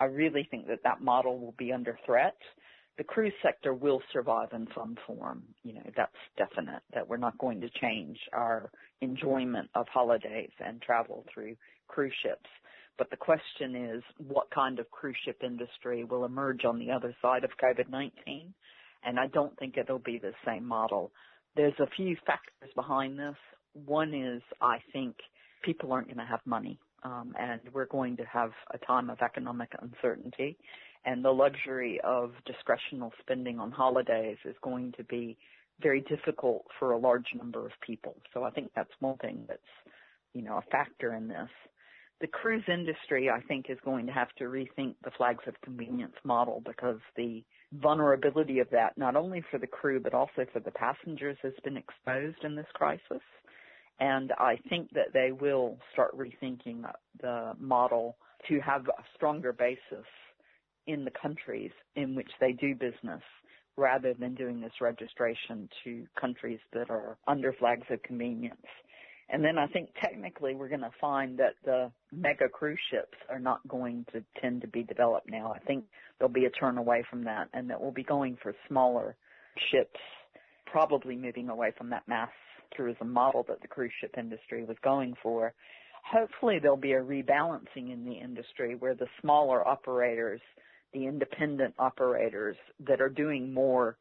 I really think that that model will be under threat. The cruise sector will survive in some form. You know, that's definite that we're not going to change our enjoyment of holidays and travel through cruise ships. But the question is what kind of cruise ship industry will emerge on the other side of COVID-19? And I don't think it'll be the same model. There's a few factors behind this. One is I think people aren't going to have money. Um, and we're going to have a time of economic uncertainty and the luxury of discretional spending on holidays is going to be very difficult for a large number of people. So I think that's one thing that's, you know, a factor in this. The cruise industry, I think, is going to have to rethink the flags of convenience model because the vulnerability of that, not only for the crew, but also for the passengers has been exposed in this crisis. And I think that they will start rethinking the model to have a stronger basis in the countries in which they do business rather than doing this registration to countries that are under flags of convenience. And then I think technically we're going to find that the mega cruise ships are not going to tend to be developed now. I think there'll be a turn away from that and that we'll be going for smaller ships, probably moving away from that mass tourism model that the cruise ship industry was going for. Hopefully there'll be a rebalancing in the industry where the smaller operators the independent operators that are doing more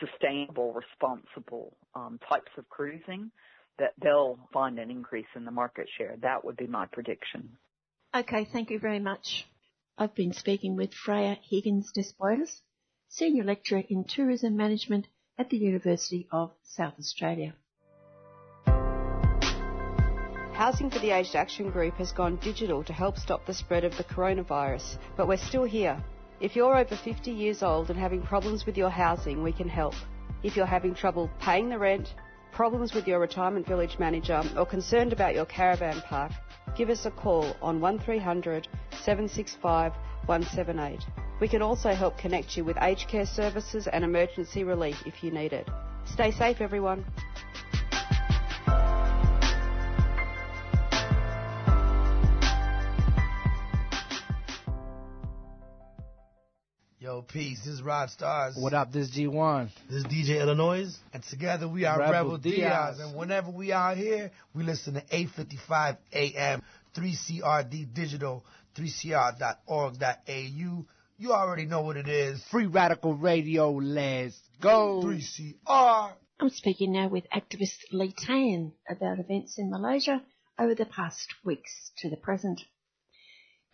sustainable, responsible um, types of cruising, that they'll find an increase in the market share. That would be my prediction. Okay, thank you very much. I've been speaking with Freya Higgins Desbiolles, Senior Lecturer in Tourism Management at the University of South Australia. Housing for the Aged Action Group has gone digital to help stop the spread of the coronavirus, but we're still here. If you're over 50 years old and having problems with your housing, we can help. If you're having trouble paying the rent, problems with your retirement village manager, or concerned about your caravan park, give us a call on 1300 765 178. We can also help connect you with aged care services and emergency relief if you need it. Stay safe, everyone. Peace. This is RodStarz. What up? This is G1. This is DJ Illanoise. And together we are Rebel, Rebel Diaz. Diaz. And whenever we are here, we listen to 855 AM, 3CRD Digital, 3cr.org.au. You already know what it is. Free Radical Radio. Let's go. 3CR. I'm speaking now with activist Lee Tan about events in Malaysia over the past weeks to the present.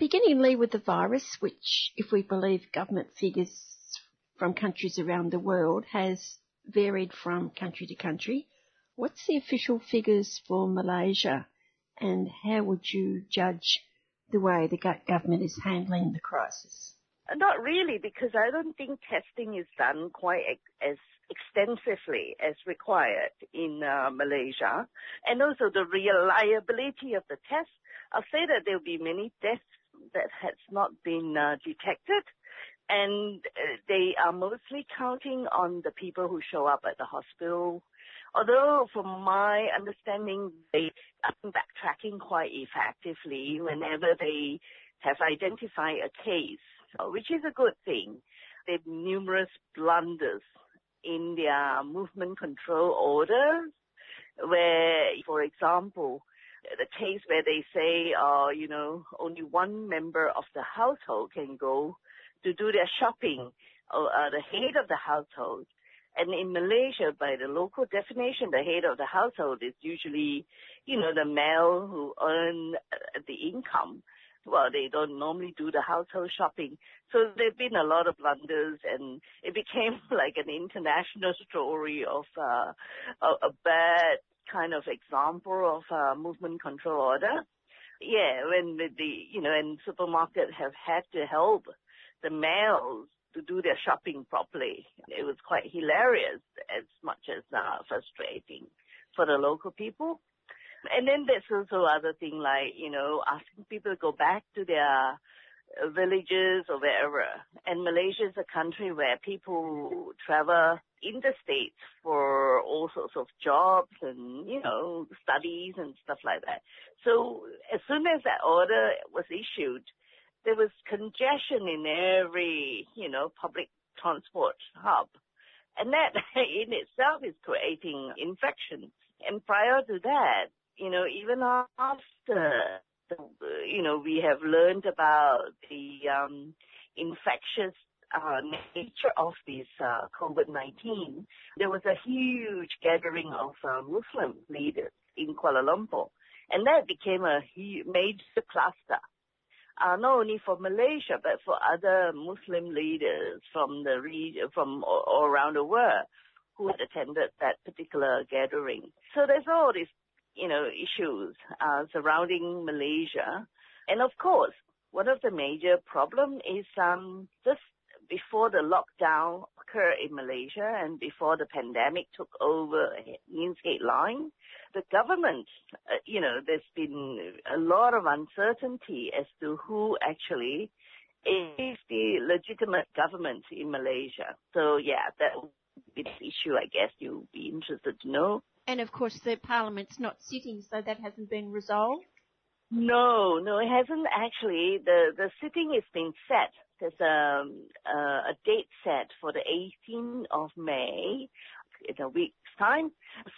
Beginningly with the virus, which, if we believe government figures from countries around the world, has varied from country to country, what's the official figures for Malaysia and how would you judge the way the government is handling the crisis? Not really, because I don't think testing is done quite as extensively as required in uh, Malaysia. And also the reliability of the test. I'll say that there will be many deaths that has not been uh, detected. And uh, they are mostly counting on the people who show up at the hospital. Although, from my understanding, they are backtracking quite effectively whenever they have identified a case, which is a good thing. There are numerous blunders in their movement control orders where, for example, the case where they say, uh, you know, only one member of the household can go to do their shopping, or uh, the head of the household. And in Malaysia, by the local definition, the head of the household is usually, you know, the male who earn uh, the income. Well, they don't normally do the household shopping. So there've been a lot of blunders and it became like an international story of uh, a, a bad kind of example of a movement control order. Yeah, when the, the you know, and supermarket have had to help the males to do their shopping properly. It was quite hilarious as much as uh, frustrating for the local people. And then there's also other thing like, you know, asking people to go back to their villages or wherever. And Malaysia is a country where people travel interstate for all sorts of jobs and, you know, studies and stuff like that. So as soon as that order was issued, there was congestion in every, you know, public transport hub. And that in itself is creating infections. And prior to that, you know, even after, you know, we have learned about the um, infectious uh, nature of this uh, COVID-19, there was a huge gathering of uh, Muslim leaders in Kuala Lumpur, and that became a major cluster. Uh, not only for Malaysia, but for other Muslim leaders from the region, from all around the world who had attended that particular gathering. So there's all these, you know, issues uh, surrounding Malaysia. And of course, one of the major problem is um, just before the lockdown occurred in Malaysia and before the pandemic took over Queensgate line, the government, uh, you know, there's been a lot of uncertainty as to who actually is the legitimate government in Malaysia. So yeah, that would be the issue I guess you'll be interested to know. And of course the parliament's not sitting, so that hasn't been resolved? No, no, it hasn't actually. The the sitting is being set there's a, a date set for the 18th of May in a week's time.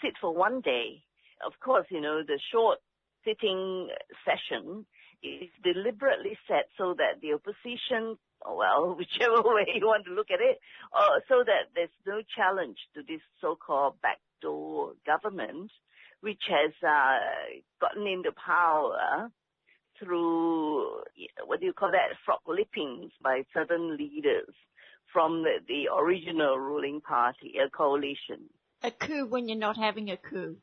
Sit for one day. Of course, you know, the short sitting session is deliberately set so that the opposition, well, whichever way you want to look at it, uh, so that there's no challenge to this so-called backdoor government, which has uh, gotten into power through what do you call that frog lippings by certain leaders from the, the original ruling party, a coalition. A coup when you're not having a coup.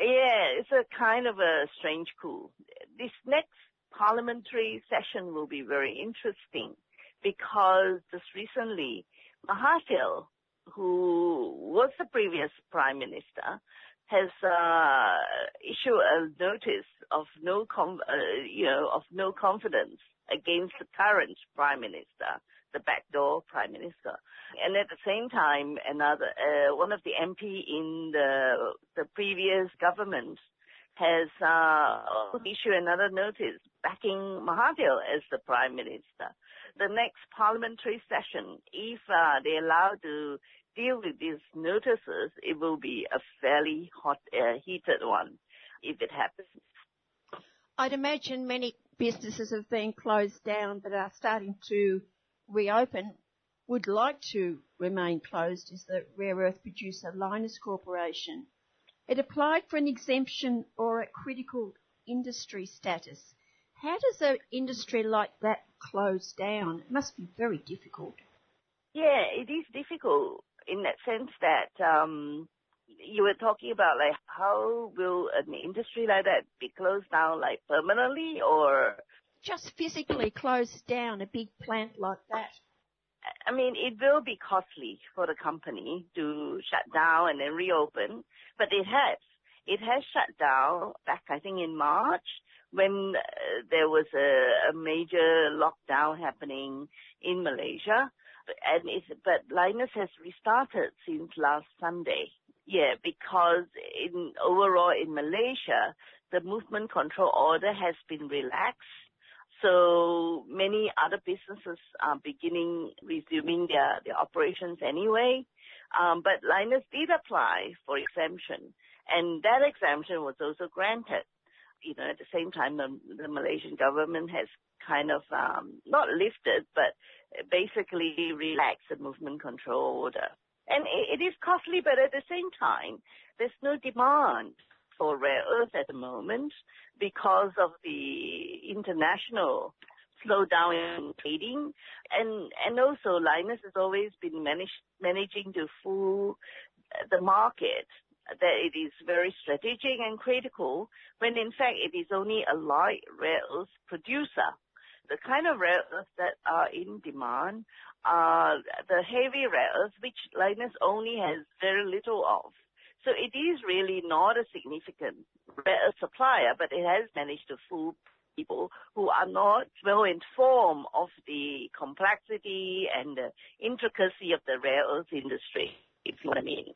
Yeah, it's a kind of a strange coup. This next parliamentary session will be very interesting because just recently Mahathir, who was the previous prime minister, has uh, issued a notice of no, com- uh, you know, of no confidence against the current prime minister, the backdoor prime minister, and at the same time, another uh, one of the MP in the the previous government has uh, issued another notice backing Mahathir as the prime minister. The next parliamentary session, if uh, they allow to deal with these notices, it will be a fairly hot, uh, heated one if it happens. I'd imagine many businesses have been closed down but are starting to reopen. Would like to remain closed is the rare earth producer Lynas Corporation. It applied for an exemption or a critical industry status. How does an industry like that close down? It must be very difficult. Yeah, it is difficult in that sense that um, you were talking about like how will an industry like that be closed down like permanently or just physically closed down a big plant like that? I mean, it will be costly for the company to shut down and then reopen, but it has. It has shut down back, I think, in March when uh, there was a, a major lockdown happening in Malaysia and it's, but Lynas has restarted since last Sunday. Yeah, because in overall in Malaysia, the movement control order has been relaxed. So many other businesses are beginning resuming their, operations anyway. Um, but Lynas did apply for exemption, and that exemption was also granted. You know, at the same time, the, Malaysian government has kind of um, not lifted, but basically relaxed the movement control order. And it is costly, but at the same time, there's no demand for rare earth at the moment because of the international slowdown in trading. And, and also Lynas has always been manage, managing to fool the market that it is very strategic and critical when in fact it is only a light rare earth producer the kind of rare earths that are in demand are the heavy rare earths, which Lynas only has very little of. So it is really not a significant supplier, but it has managed to fool people who are not well informed of the complexity and the intricacy of the rare earth industry, if you know what I mean.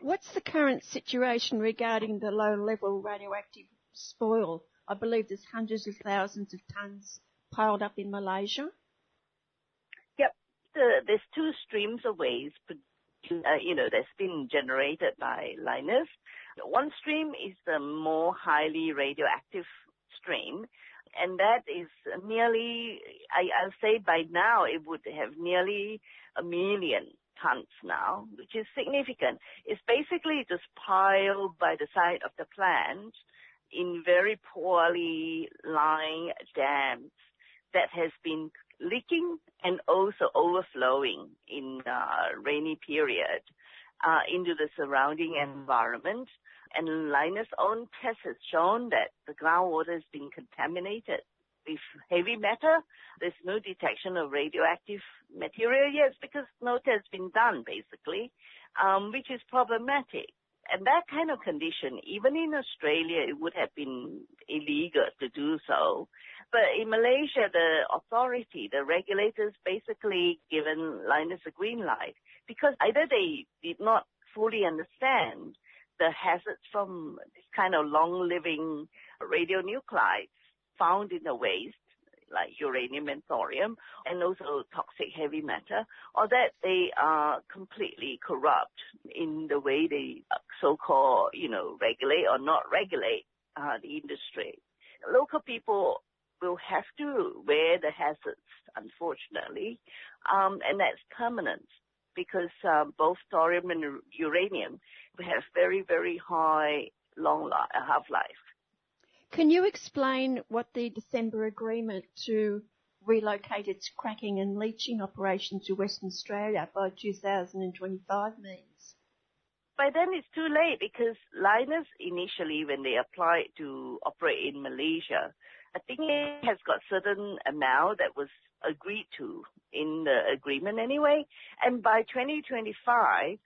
What's the current situation regarding the low level radioactive spoil? I believe there's hundreds of thousands of tons piled up in Malaysia. Yep. The, there's two streams of waste, Uh, you know, that's been generated by Lynas. One stream is the more highly radioactive stream, and that is nearly, I, I'll say by now it would have nearly a million tons now, which is significant. It's basically just piled by the side of the plant in very poorly lined dams that has been leaking and also overflowing in uh, rainy period uh, into the surrounding environment. And Lynas' own test has shown that the groundwater has been contaminated with heavy matter. There's no detection of radioactive material yet because no test has been done, basically, um, which is problematic. And that kind of condition, even in Australia, it would have been illegal to do so. But in Malaysia, the authority, the regulators basically given Lynas a green light because either they did not fully understand the hazards from this kind of long-living radionuclides found in the waste, like uranium and thorium, and also toxic heavy matter, or that they are completely corrupt in the way they so-called, you know, regulate or not regulate uh, the industry. Local people will have to wear the hazards, unfortunately, um, and that's permanent because um, both thorium and uranium have very, very high long half-life. Can you explain what the December agreement to relocate its cracking and leaching operation to Western Australia by 2025 means? By then it's too late because Lynas initially, when they applied to operate in Malaysia, I think it has got certain amount that was agreed to in the agreement anyway. And by 2025,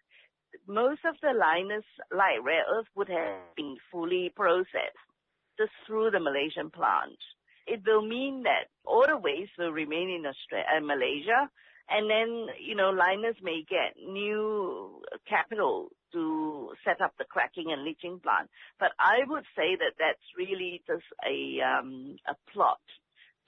most of the Lynas, light rare earth would have been fully processed just through the Malaysian plant. It will mean that all the waste will remain in Australia, uh, Malaysia, and then, you know, Lynas may get new capital to set up the cracking and leaching plant. But I would say that that's really just a, um, a plot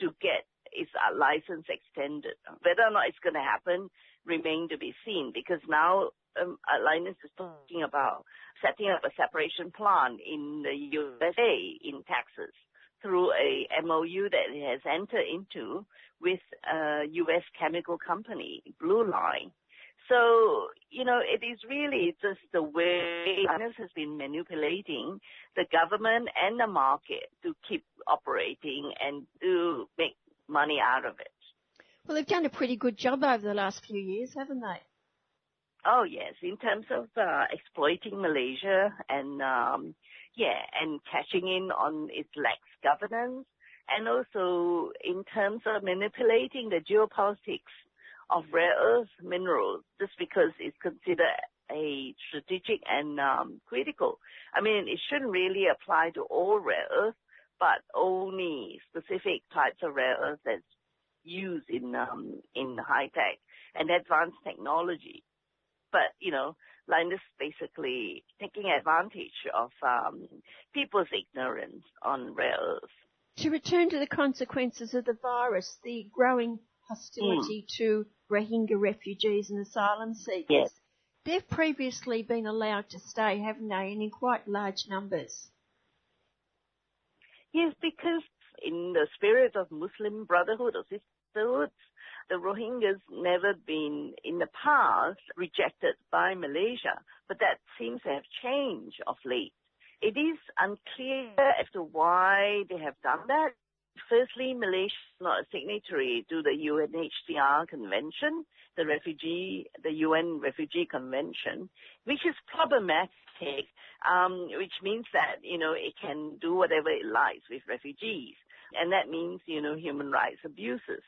to get its uh, license extended. Whether or not it's going to happen remain to be seen because now um, Lynas is talking about setting up a separation plant in the USA, in Texas, through a MOU that it has entered into with a U.S. chemical company, Blue Line. So, you know, it is really just the way Lynas has been manipulating the government and the market to keep operating and to make money out of it. Well, they've done a pretty good job over the last few years, haven't they? Oh yes, in terms of uh, exploiting Malaysia and um, yeah, and cashing in on its lax governance, and also in terms of manipulating the geopolitics of rare earth minerals, just because it's considered a strategic and um, critical. I mean, it shouldn't really apply to all rare earth, but only specific types of rare earth that's used in um, in high tech and advanced technology but you know, Lynas basically taking advantage of um, people's ignorance on rare earths. To return to the consequences of the virus, the growing hostility mm. to Rohingya refugees and asylum seekers. Yes. They've previously been allowed to stay, haven't they, and in quite large numbers? Yes, because in the spirit of Muslim brotherhood or sisterhood, the Rohingyas never been in the past rejected by Malaysia, but that seems to have changed of late. It is unclear as to why they have done that. Firstly, Malaysia is not a signatory to the UNHCR convention, the refugee, the UN Refugee Convention, which is problematic, um, which means that, you know, it can do whatever it likes with refugees. And that means, you know, human rights abuses.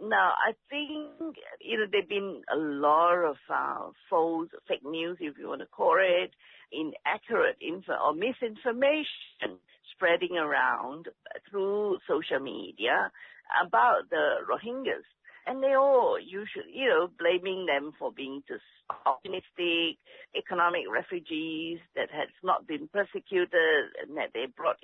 Now, I think, you know, there've been a lot of uh, false, fake news, if you want to call it, inaccurate info or misinformation spreading around through social media about the Rohingyas. And they all usually, you know, blaming them for being just optimistic, economic refugees that has not been persecuted and that they brought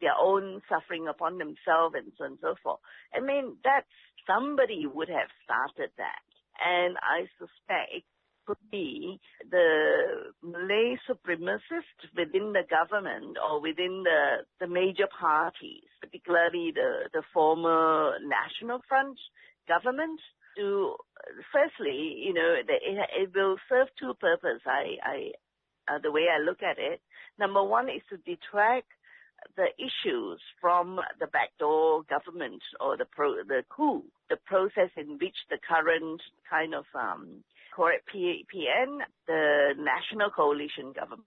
their own suffering upon themselves and so on and so forth. I mean, that's somebody would have started that. And I suspect could be the Malay supremacists within the government or within the, the major parties, particularly the, the former National Front government to, firstly, you know, it, it will serve two purposes. I, I, uh, the way I look at it. Number one is to detract the issues from the backdoor government or the pro, the coup, the process in which the current kind of um, PN, the National Coalition Government.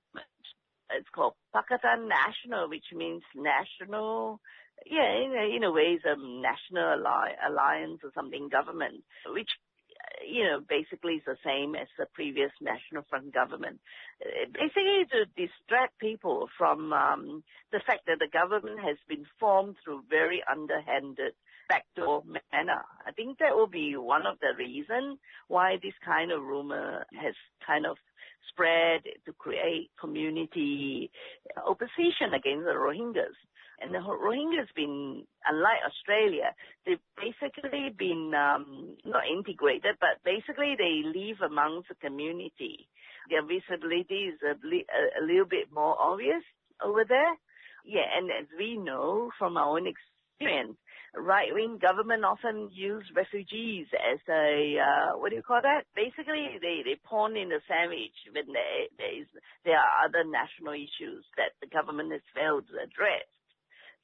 It's called Perikatan Nasional, which means national, yeah, in a, in a way, it's a national alliance or something government, which you know, basically is the same as the previous National Front government. Basically to distract people from um, the fact that the government has been formed through very underhanded backdoor manner. I think that will be one of the reasons why this kind of rumor has kind of spread to create community opposition against the Rohingyas. And the Rohingyas been, unlike Australia, they've basically been um, not integrated, but basically they live amongst the community. Their visibility is a, a, little bit more obvious over there. Yeah, and as we know from our own experience, right-wing government often use refugees as a uh, what do you call that? Basically, they they pawn in the sandwich when there there is there are other national issues that the government has failed to address.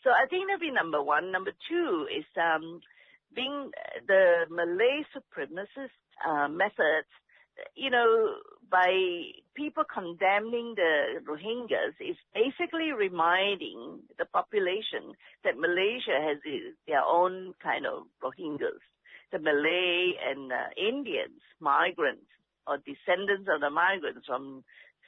So I think that'd be number one. Number two is um, being the Malay supremacist uh, methods you know, by people condemning the Rohingyas is basically reminding the population that Malaysia has their own kind of Rohingyas. The Malay and uh, Indians, migrants or descendants of the migrants from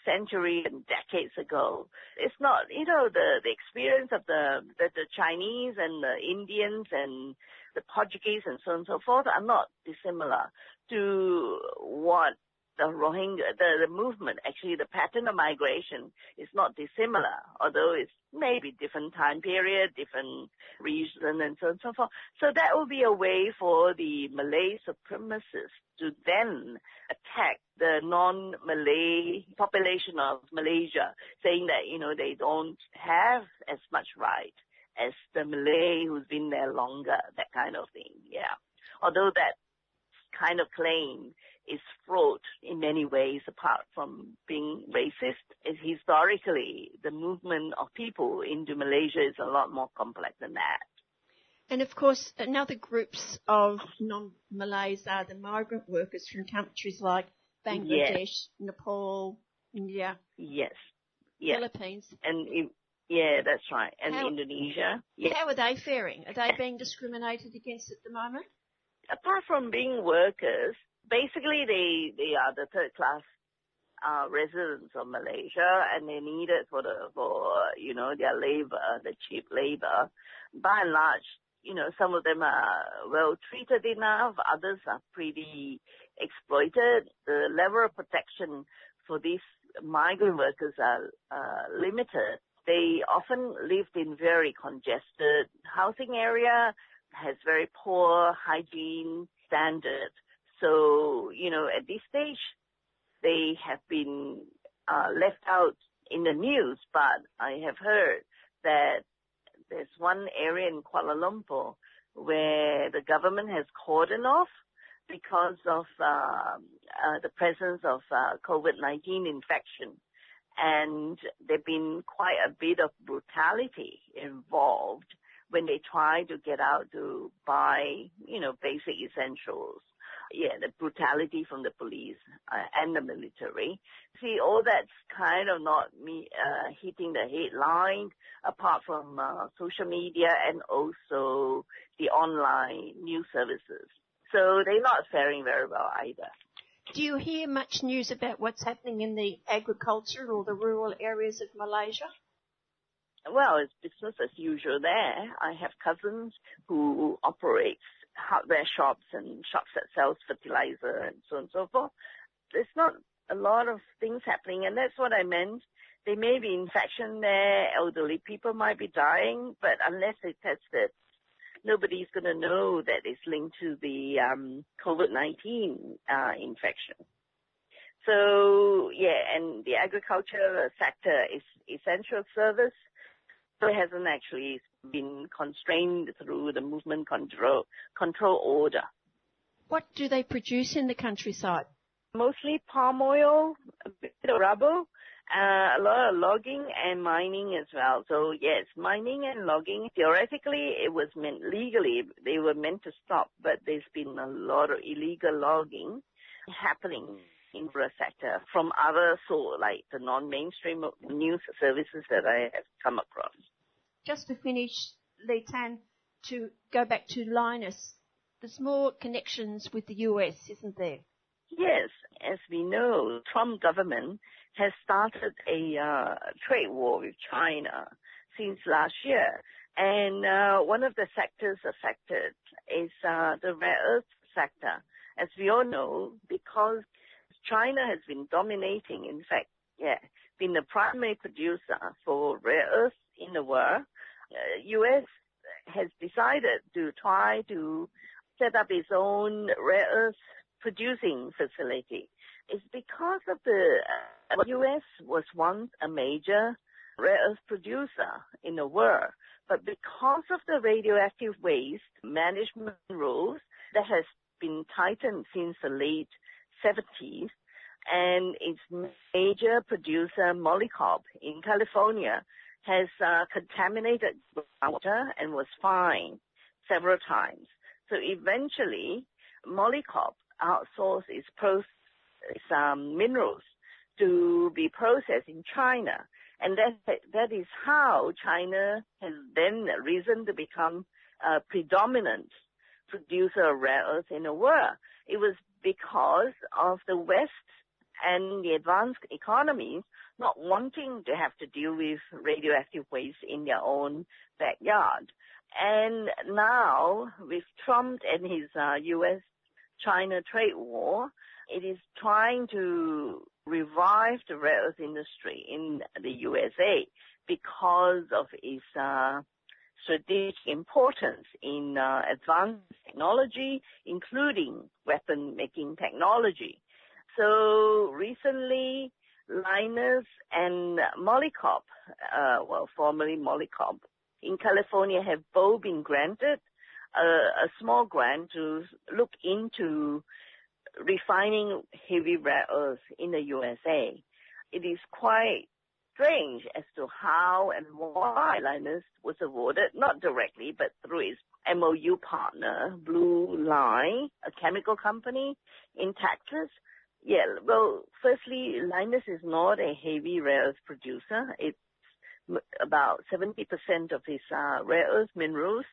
centuries and decades ago. It's not, you know, the, the experience of the, the, the Chinese and the Indians and the Portuguese and so on and so forth are not dissimilar to what the Rohingya, the, the movement, actually the pattern of migration is not dissimilar, although it's maybe different time period, different region and so on and so forth. So that will be a way for the Malay supremacists to then attack the non-Malay population of Malaysia, saying that, you know, they don't have as much right as the Malay who's been there longer, that kind of thing, yeah. Although that kind of claim is fraught in many ways apart from being racist. Historically, the movement of people into Malaysia is a lot more complex than that. And of course, another groups of non-Malays are the migrant workers from countries like Bangladesh, yes. Nepal, India. Yes. Yes. Philippines. And yeah, that's right. And how, Indonesia. Yeah. How are they faring? Are they being discriminated against at the moment? Apart from being workers, basically they they are the third class uh, residents of Malaysia and they need it for the for you know their labor, the cheap labor. By and large, you know some of them are well treated enough, others are pretty exploited. The level of protection for these migrant workers are uh, limited. They often lived in very congested housing area, has very poor hygiene standards so, you know, at this stage, they have been uh, left out in the news, but I have heard that there's one area in Kuala Lumpur where the government has cordoned off because of uh, uh, the presence of uh, COVID-19 infection. And there's been quite a bit of brutality involved when they try to get out to buy, you know, basic essentials yeah, the brutality from the police uh, and the military. See, all that's kind of not me uh, hitting the headline, apart from uh, social media and also the online news services. So they're not faring very well either. Do you hear much news about what's happening in the agriculture or the rural areas of Malaysia? Well, it's business as usual there. I have cousins who operate hardware shops and shops that sells fertilizer and so on and so forth. There's not a lot of things happening, and that's what I meant. There may be infection there, elderly people might be dying, but unless they test it, nobody's going to know that it's linked to the um, COVID-19 uh, infection. So yeah, and the agriculture sector is essential service, so it hasn't actually been constrained through the movement control control order. What do they produce in the countryside? Mostly palm oil, a bit of rubber, uh, a lot of logging and mining as well. So yes, mining and logging, theoretically it was meant legally, they were meant to stop, but there's been a lot of illegal logging happening in the sector from other sort, like the non-mainstream news services that I have come across. Just to finish, Lee Tan, to go back to Lynas, there's more connections with the US, isn't there? Yes, as we know, Trump government has started a uh, trade war with China since last year. And uh, one of the sectors affected is uh, the rare earth sector. As we all know, because China has been dominating, in fact, yeah, been the primary producer for rare earths in the world, U.S. has decided to try to set up its own rare earth producing facility. It's because of the uh, U.S. was once a major rare earth producer in the world, but because of the radioactive waste management rules that has been tightened since the late 70s, and its major producer, Molycorp in California, has uh, contaminated water and was fined several times. So eventually, Molycorp outsourced its, pro- its um, minerals to be processed in China. And that, that is how China has then risen to become a predominant producer of rare earths in the world. It was because of the West and the advanced economies not wanting to have to deal with radioactive waste in their own backyard. And now, with Trump and his uh, U.S.-China trade war, it is trying to revive the rare earth industry in the USA because of its uh, strategic importance in uh, advanced technology, including weapon making technology. So recently, Lynas and Molycorp, uh, well, formerly Molycorp, in California have both been granted a, a small grant to look into refining heavy rare earths in the USA. It is quite strange as to how and why Lynas was awarded, not directly, but through its MOU partner, Blue Line, a chemical company in Texas, yeah, well, firstly, Lynas is not a heavy rare earth producer. It's about 70% of its uh, rare earth minerals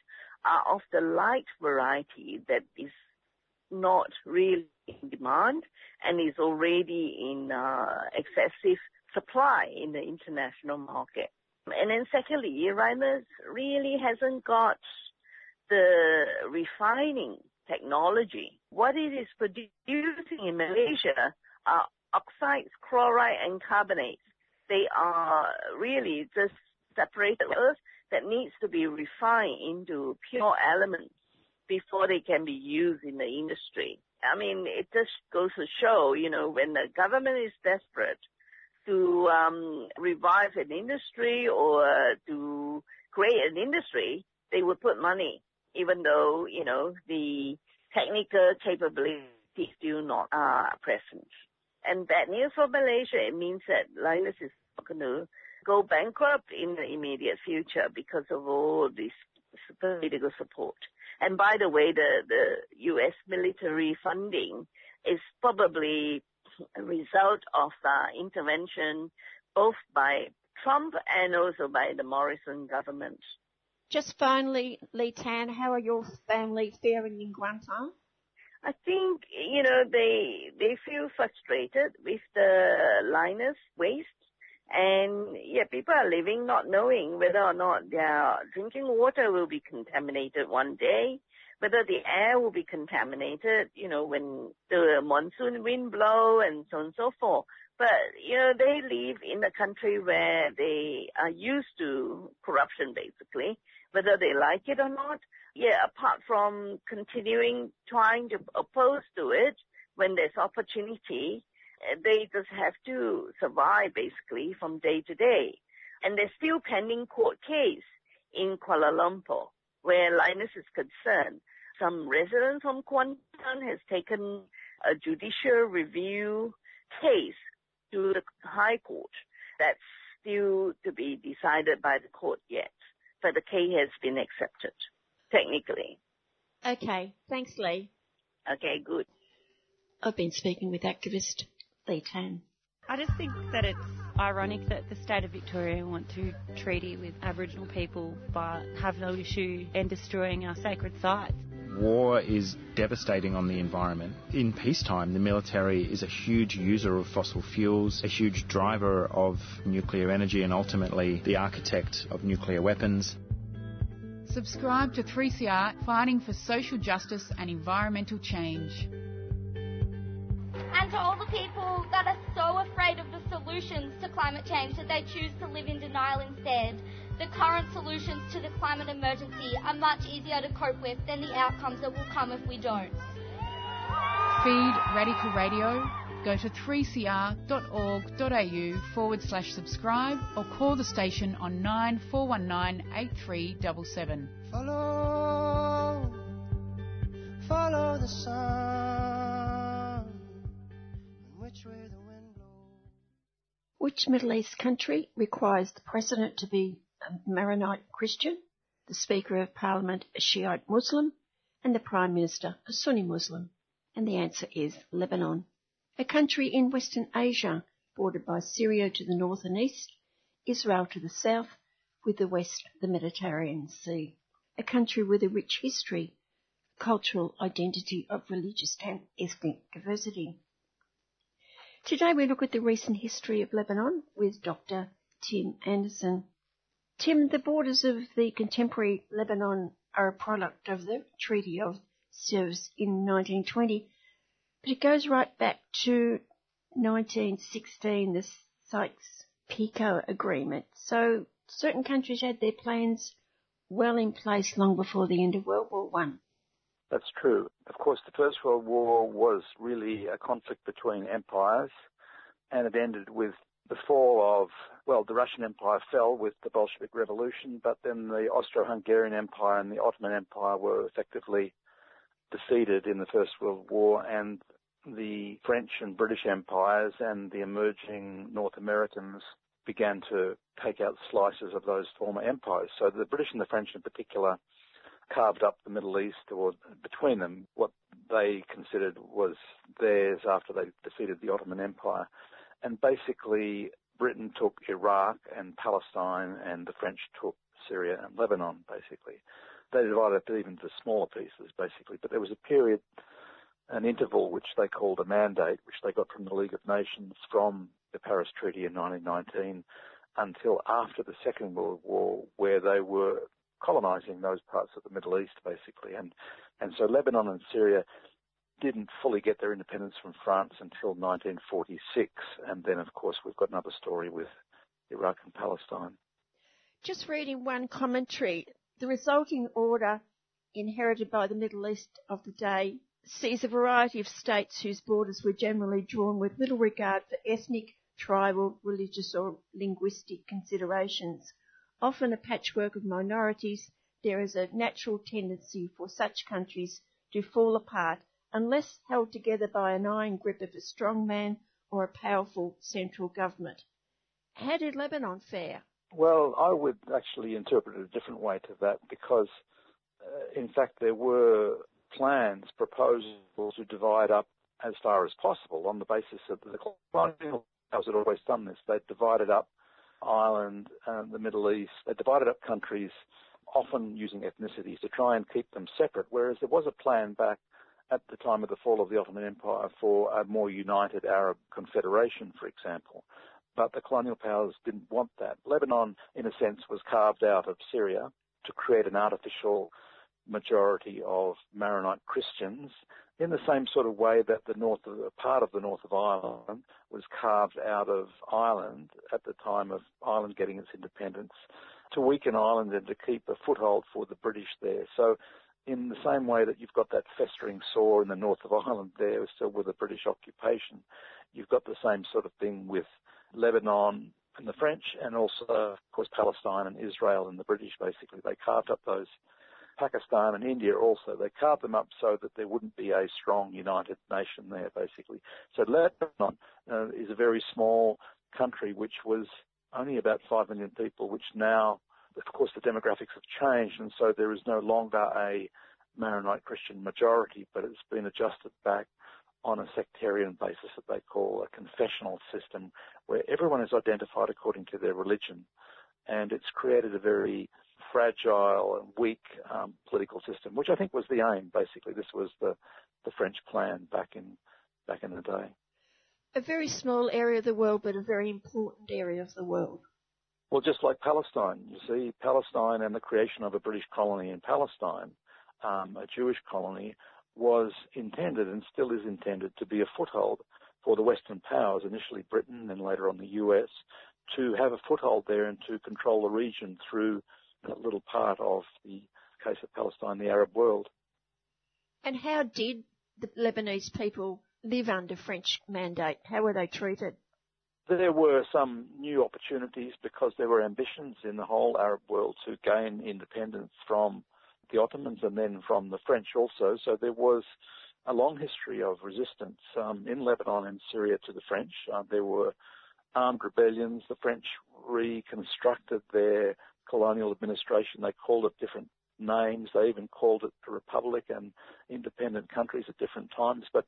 are of the light variety that is not really in demand and is already in uh, excessive supply in the international market. And then secondly, Lynas really hasn't got the refining technology. What it is producing in Malaysia are oxides, chloride, and carbonates. They are really just separated earth that needs to be refined into pure elements before they can be used in the industry. I mean, it just goes to show, you know, when the government is desperate to um, revive an industry or to create an industry, they would put money even though, you know, the technical capabilities still not are present. And bad news for Malaysia, it means that Lynas is going to go bankrupt in the immediate future because of all this political support. And by the way, the, the U.S. military funding is probably a result of the intervention both by Trump and also by the Morrison government. Just finally, Lee Tan, how are your family faring in Kuantan? I think, you know, they, they feel frustrated with the Lynas waste. And yeah, people are living not knowing whether or not their drinking water will be contaminated one day, whether the air will be contaminated, you know, when the monsoon wind blow and so on and so forth. But, you know, they live in a country where they are used to corruption basically, whether they like it or not yeah, apart from continuing trying to oppose to it when there's opportunity, eh, they just have to survive basically from day to day. And there's still pending court case in Kuala Lumpur where Lynas is concerned. Some resident from Kuantan has taken a judicial review case to the High Court. That's still to be decided by the court yet, but the key has been accepted technically. Okay, thanks, Lee. Okay, good. I've been speaking with activist Lee Tan. I just think that it's ironic that the state of Victoria want to treaty with Aboriginal people but have no issue in destroying our sacred sites. War is devastating on the environment. In peacetime, the military is a huge user of fossil fuels, a huge driver of nuclear energy, and ultimately the architect of nuclear weapons. Subscribe to 3CR fighting for social justice and environmental change. And to all the people that are so afraid of the solutions to climate change that they choose to live in denial instead, the current solutions to the climate emergency are much easier to cope with than the outcomes that will come if we don't. Feed Radical Radio go to 3cr.org.au forward slash subscribe or call the station on 9419 8377. Follow, follow the sun, which way the wind blows. Which Middle East country requires the president to be a Maronite Christian, the Speaker of Parliament a Shiite Muslim, and the Prime Minister a Sunni Muslim? And the answer is Lebanon a country in Western Asia, bordered by Syria to the north and east, Israel to the south, with the west the Mediterranean Sea. A country with a rich history, cultural identity of religious and ethnic diversity. Today we look at the recent history of Lebanon with Dr. Tim Anderson. Tim, the borders of the contemporary Lebanon are a product of the Treaty of Sèvres in 1920 but it goes right back to 1916, the Sykes-Picot Agreement. So certain countries had their plans well in place long before the end of World War One. That's true. Of course, the First World War was really a conflict between empires, and it ended with the fall of, well, the Russian Empire fell with the Bolshevik Revolution, but then the Austro-Hungarian Empire and the Ottoman Empire were effectively defeated in the First World War, and the French and British empires and the emerging North Americans began to take out slices of those former empires. So the British and the French in particular carved up the Middle East or between them what they considered was theirs after they defeated the Ottoman Empire. And basically Britain took Iraq and Palestine and the French took Syria and Lebanon basically. They divided it even into smaller pieces basically, but there was a period an interval which they called a mandate, which they got from the League of Nations from the Paris Treaty in 1919 until after the Second World War, where they were colonizing those parts of the Middle East, basically. And, and so Lebanon and Syria didn't fully get their independence from France until 1946. And then, of course, we've got another story with Iraq and Palestine. Just reading one commentary, the resulting order inherited by the Middle East of the day sees a variety of states whose borders were generally drawn with little regard for ethnic, tribal, religious or linguistic considerations. Often a patchwork of minorities, there is a natural tendency for such countries to fall apart unless held together by an iron grip of a strong man or a powerful central government. How did Lebanon fare? Well, I would actually interpret it a different way to that because uh, in fact, there were plans, proposals to divide up as far as possible on the basis that the colonial powers had always done this. They divided up Ireland and the Middle East. They divided up countries, often using ethnicities, to try and keep them separate, whereas there was a plan back at the time of the fall of the Ottoman Empire for a more united Arab confederation, for example. But the colonial powers didn't want that. Lebanon, in a sense, was carved out of Syria to create an artificial majority of Maronite Christians in the same sort of way that the north of, part of the north of Ireland was carved out of Ireland at the time of Ireland getting its independence to weaken Ireland and to keep a foothold for the British there. So in the same way that you've got that festering sore in the north of Ireland there, still with the British occupation, you've got the same sort of thing with Lebanon and the French, and also, of course, Palestine and Israel and the British. Basically, they carved up those. Pakistan and India also, they carved them up so that there wouldn't be a strong united nation there, basically. So Lebanon uh, is a very small country which was only about 5 million people, which now of course, the demographics have changed, and so there is no longer a Maronite Christian majority, but it's been adjusted back on a sectarian basis that they call a confessional system, where everyone is identified according to their religion, and it's created a very fragile and weak um, political system, which I think was the aim. Basically, this was the the French plan back in back in the day. A very small area of the world, but a very important area of the world. Well, just like Palestine, you see, Palestine and the creation of a British colony in Palestine, um, a Jewish colony, was intended and still is intended to be a foothold for the Western powers, initially Britain and later on the US, to have a foothold there and to control the region through that little part of the case of Palestine, the Arab world. And how did the Lebanese people live under French mandate? How were they treated? There were some new opportunities because there were ambitions in the whole Arab world to gain independence from the Ottomans and then from the French also. So there was a long history of resistance um, in Lebanon and Syria to the French. Uh, there were armed rebellions. The French reconstructed their colonial administration. They called it different names. They even called it a republic and independent countries at different times. But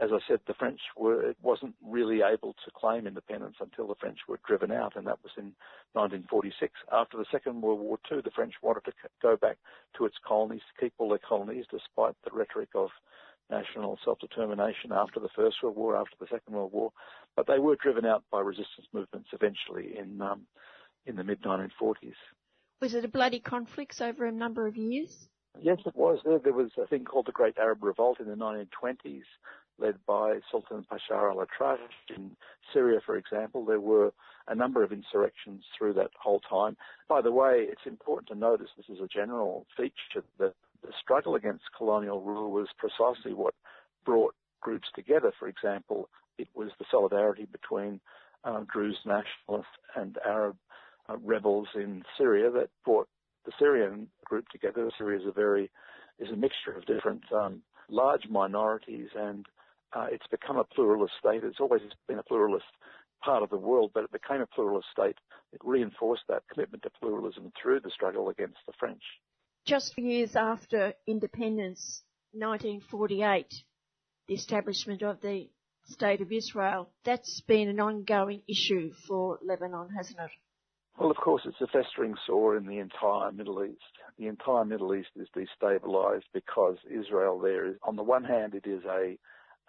as I said, the French were wasn't really able to claim independence until the French were driven out, and that was in 1946. After the Second World War II, the French wanted to go back to its colonies, keep all their colonies, despite the rhetoric of national self-determination after the First World War, after the Second World War, but they were driven out by resistance movements eventually in um, in the mid 1940s. Was it a bloody conflict over a number of years? Yes, it was. There, there was a thing called the Great Arab Revolt in the 1920s, led by Sultan Pasha al-Atrash in Syria, for example. There were a number of insurrections through that whole time. By the way, it's important to notice this is a general feature that the struggle against colonial rule was precisely what brought groups together. For example, it was the solidarity between uh, Druze nationalists and Arab uh, rebels in Syria that brought the Syrian group together. Syria is a very is a mixture of different um, large minorities and uh, it's become a pluralist state. It's always been a pluralist part of the world, but it became a pluralist state. It reinforced that commitment to pluralism through the struggle against the French. Just years after independence, 1948, the establishment of the State of Israel, that's been an ongoing issue for Lebanon, hasn't it? Well, of course, it's a festering sore in the entire Middle East. The entire Middle East is destabilized because Israel there is, on the one hand, it is a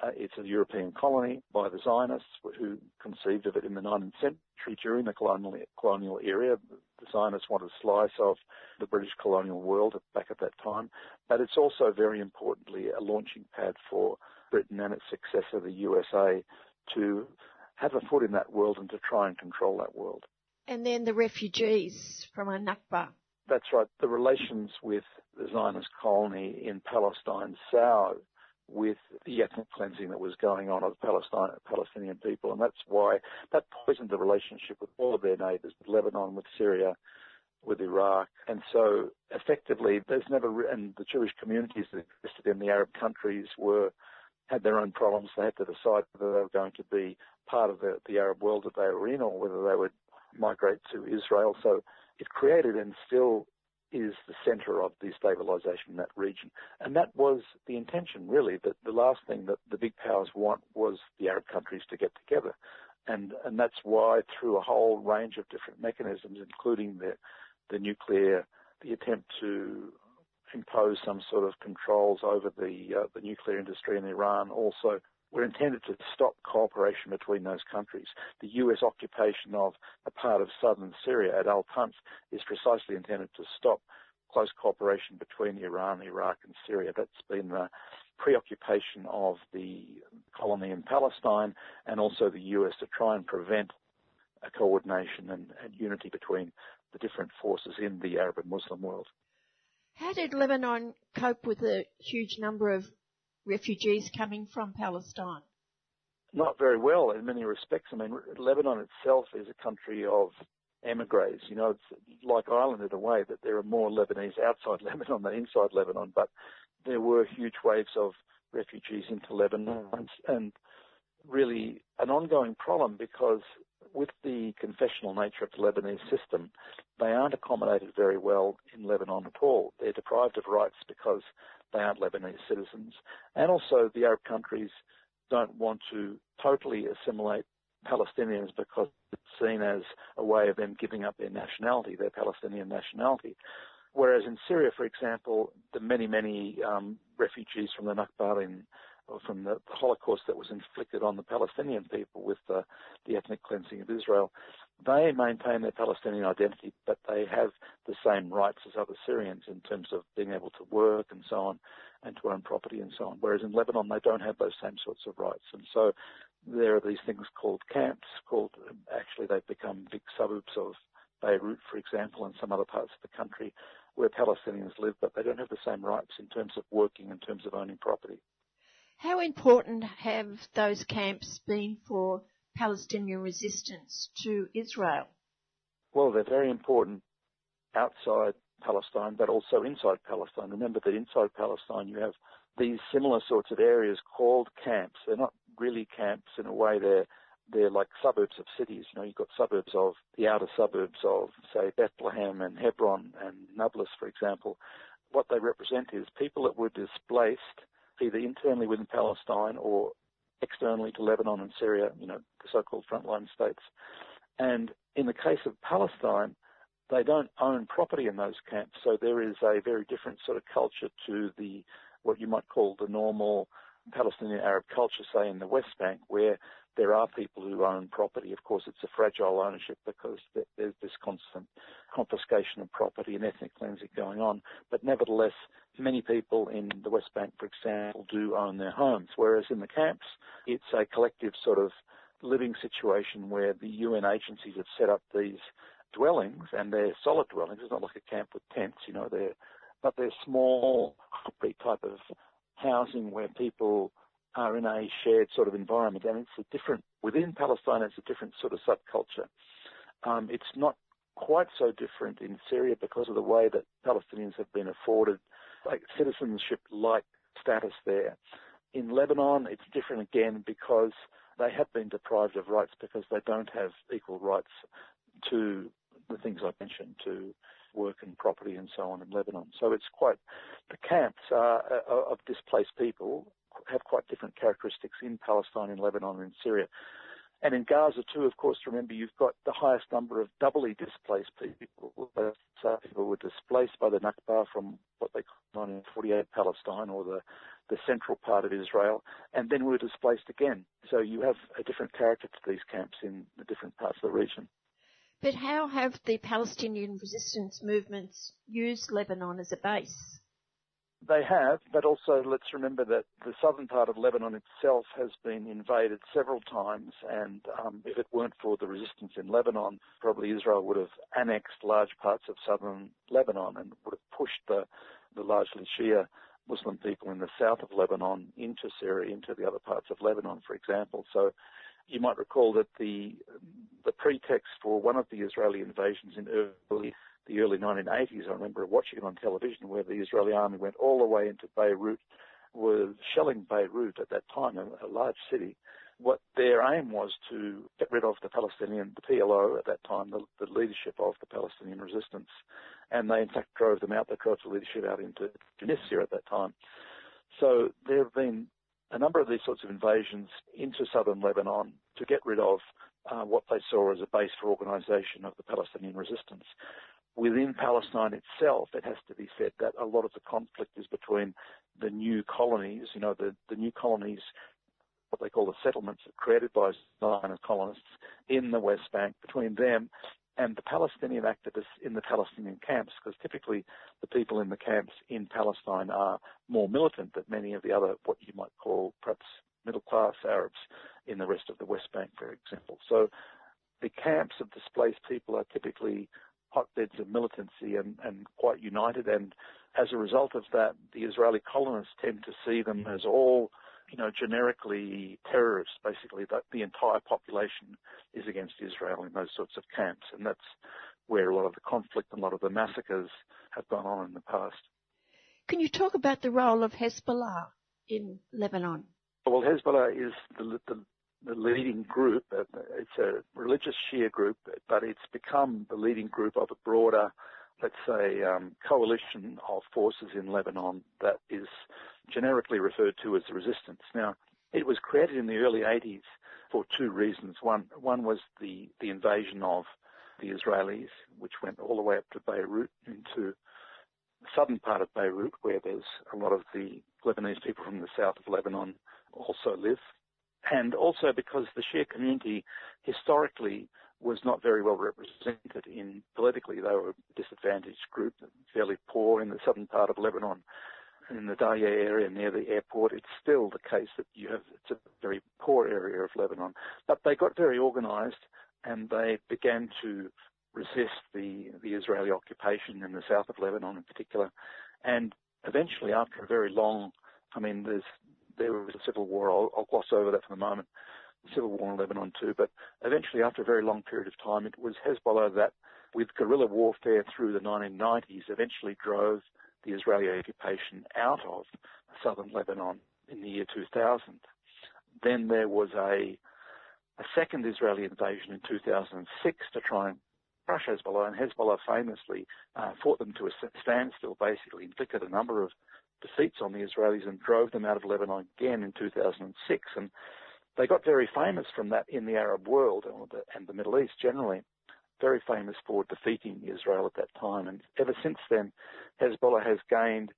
uh, it's a European colony by the Zionists who conceived of it in the 19th century during the colonial, colonial era. The Zionists wanted a slice of the British colonial world back at that time. But it's also very importantly a launching pad for Britain and its successor, the USA, to have a foot in that world and to try and control that world. And then the refugees from Nakba. That's right. The relations with the Zionist colony in Palestine soured with the ethnic cleansing that was going on of Palestine, Palestinian people, and that's why that poisoned the relationship with all of their neighbours, with Lebanon, with Syria, with Iraq, and so effectively, there's never and the Jewish communities that existed in the Arab countries were had their own problems. They had to decide whether they were going to be part of the, the Arab world that they were in, or whether they would migrate to Israel. So it created and still is the center of destabilization in that region. And that was the intention, really, that the last thing that the big powers want was the Arab countries to get together. And, and that's why through a whole range of different mechanisms, including the, the nuclear, the attempt to impose some sort of controls over the, uh, the nuclear industry in Iran, also were intended to stop cooperation between those countries. The US occupation of a part of southern Syria at Al Tanf is precisely intended to stop close cooperation between Iran, Iraq, and Syria. That's been the preoccupation of the colony in Palestine and also the US to try and prevent a coordination and, and unity between the different forces in the Arab and Muslim world. How did Lebanon cope with the huge number of refugees coming from Palestine? Not very well in many respects. I mean, Lebanon itself is a country of emigres. You know, it's like Ireland in a way that there are more Lebanese outside Lebanon than inside Lebanon, but there were huge waves of refugees into Lebanon and really an ongoing problem because with the confessional nature of the Lebanese system, they aren't accommodated very well in Lebanon at all. They're deprived of rights because they aren't Lebanese citizens. And also the Arab countries don't want to totally assimilate Palestinians because it's seen as a way of them giving up their nationality, their Palestinian nationality. Whereas in Syria, for example, the many, many um, refugees from the Nakba in from the Holocaust that was inflicted on the Palestinian people with the, the ethnic cleansing of Israel, they maintain their Palestinian identity, but they have the same rights as other Syrians in terms of being able to work and so on, and to own property and so on. Whereas in Lebanon, they don't have those same sorts of rights. And so there are these things called camps, called, um, actually they've become big suburbs of Beirut, for example, and some other parts of the country where Palestinians live, but they don't have the same rights in terms of working, in terms of owning property. How important have those camps been for Palestinian resistance to Israel? Well, they're very important outside Palestine, but also inside Palestine. Remember that inside Palestine you have these similar sorts of areas called camps. They're not really camps in a way. They're they're like suburbs of cities. You know, you've got suburbs of the outer suburbs of, say, Bethlehem and Hebron and Nablus, for example. What they represent is people that were displaced either internally within Palestine or externally to Lebanon and Syria, you know, the so-called frontline states. And in the case of Palestine, they don't own property in those camps, so there is a very different sort of culture to the what you might call the normal Palestinian Arab culture, say in the West Bank, where there are people who own property. Of course, it's a fragile ownership because there's this constant confiscation of property and ethnic cleansing going on. But nevertheless, many people in the West Bank, for example, do own their homes, whereas in the camps, it's a collective sort of living situation where the UN agencies have set up these dwellings, and they're solid dwellings. It's not like a camp with tents, you know. They're but they're small, type of housing where people are in a shared sort of environment, and it's a different within Palestine. It's a different sort of subculture. Um, it's not quite so different in Syria because of the way that Palestinians have been afforded like citizenship-like status there. In Lebanon, it's different again because they have been deprived of rights because they don't have equal rights to the things I mentioned, to work and property and so on in Lebanon. So it's quite, the camps are, of displaced people have quite different characteristics in Palestine, in Lebanon, and in Syria. And in Gaza too, of course, remember you've got the highest number of doubly displaced people. So uh, people were displaced by the Nakba from what they call 1948 Palestine or the, the central part of Israel, and then were displaced again. So you have a different character to these camps in the different parts of the region. But how have the Palestinian resistance movements used Lebanon as a base? They have, but also let's remember that the southern part of Lebanon itself has been invaded several times, and um, if it weren't for the resistance in Lebanon, probably Israel would have annexed large parts of southern Lebanon and would have pushed the, the largely Shia Muslim people in the south of Lebanon into Syria, into the other parts of Lebanon, for example. So you might recall that the the pretext for one of the Israeli invasions in early the early 1980s. I remember watching it on television where the Israeli army went all the way into Beirut, were shelling Beirut at that time, a, a large city, what their aim was to get rid of the Palestinian, the PLO at that time, the, the leadership of the Palestinian resistance. And they in fact drove them out. They drove the leadership out into Tunisia at that time. So there have been a number of these sorts of invasions into southern Lebanon to get rid of uh, what they saw as a base for organisation of the Palestinian resistance. Within Palestine itself, it has to be said that a lot of the conflict is between the new colonies, you know, the, the new colonies, what they call the settlements created by Zionist colonists in the West Bank, between them and the Palestinian activists in the Palestinian camps, because typically the people in the camps in Palestine are more militant than many of the other, what you might call perhaps middle class Arabs in the rest of the West Bank, for example. So the camps of displaced people are typically hotbeds of militancy and, and quite united. And as a result of that, the Israeli colonists tend to see them as all you know, generically terrorists, basically, that the entire population is against Israel in those sorts of camps. And that's where a lot of the conflict and a lot of the massacres have gone on in the past. Can you talk about the role of Hezbollah in Lebanon? Well, Hezbollah is the, the, the leading group. It's a religious Shia group, but it's become the leading group of a broader let's say, um, coalition of forces in Lebanon that is generically referred to as the resistance. Now, it was created in the early 80s for two reasons. One, one was the, the invasion of the Israelis, which went all the way up to Beirut into the southern part of Beirut, where there's a lot of the Lebanese people from the south of Lebanon also live. And also because the Shia community historically was not very well represented in politically. They were a disadvantaged group, fairly poor in the southern part of Lebanon. In the Daya area near the airport, it's still the case that you have, it's a very poor area of Lebanon. But they got very organized and they began to resist the, the Israeli occupation in the south of Lebanon in particular. And eventually, after a very long, I mean, there's, there was a civil war. I'll, I'll gloss over that for the moment civil war in Lebanon too. But eventually, after a very long period of time, it was Hezbollah that, with guerrilla warfare through the 1990s, eventually drove the Israeli occupation out of southern Lebanon in the year 2000. Then there was a, a second Israeli invasion in 2006 to try and crush Hezbollah, and Hezbollah famously uh, fought them to a standstill, basically inflicted a number of defeats on the Israelis and drove them out of Lebanon again in 2006. And they got very famous from that in the Arab world and the Middle East generally. Very famous for defeating Israel at that time. And ever since then, Hezbollah has gained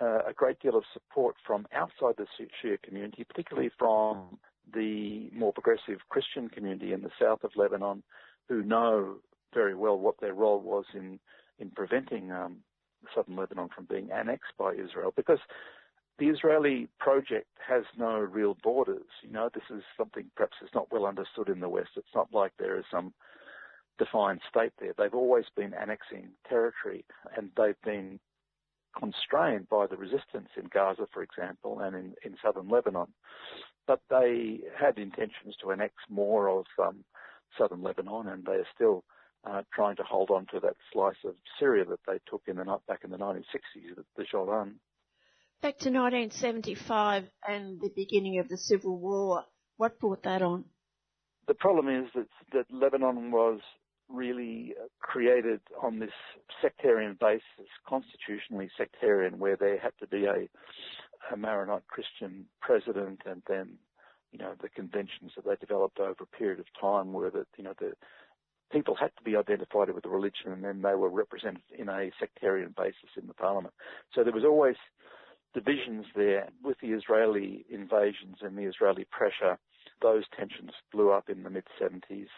uh, a great deal of support from outside the Shia community, particularly from the more progressive Christian community in the south of Lebanon, who know very well what their role was in in preventing um, southern Lebanon from being annexed by Israel. Because the Israeli project has no real borders. You know, this is something perhaps is not well understood in the West. It's not like there is some defined state there. They've always been annexing territory and they've been constrained by the resistance in Gaza, for example, and in, in southern Lebanon. But they had intentions to annex more of um, southern Lebanon and they are still uh, trying to hold on to that slice of Syria that they took in the back in the 1960s, the, the Golan. Back to 1975 and the beginning of the Civil War. What brought that on? The problem is that, that Lebanon was really created on this sectarian basis, constitutionally sectarian, where there had to be a, a Maronite Christian president and then, you know, the conventions that they developed over a period of time were that, you know, the people had to be identified with a religion and then they were represented in a sectarian basis in the parliament. So there was always divisions there with the Israeli invasions and the Israeli pressure. Those tensions blew up in the mid 70s,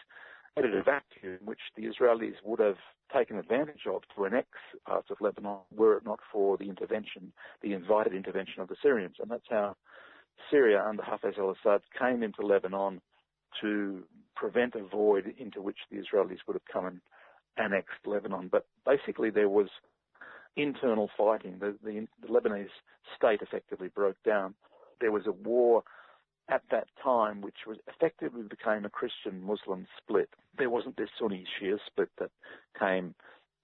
added a vacuum which the Israelis would have taken advantage of to annex parts of Lebanon were it not for the intervention, the invited intervention of the Syrians. And that's how Syria under Hafez al-Assad came into Lebanon to prevent a void into which the Israelis would have come and annexed Lebanon. But basically there was internal fighting. The, the, the Lebanese state effectively broke down. There was a war at that time, which was effectively became a Christian Muslim split. There wasn't this Sunni Shia split that came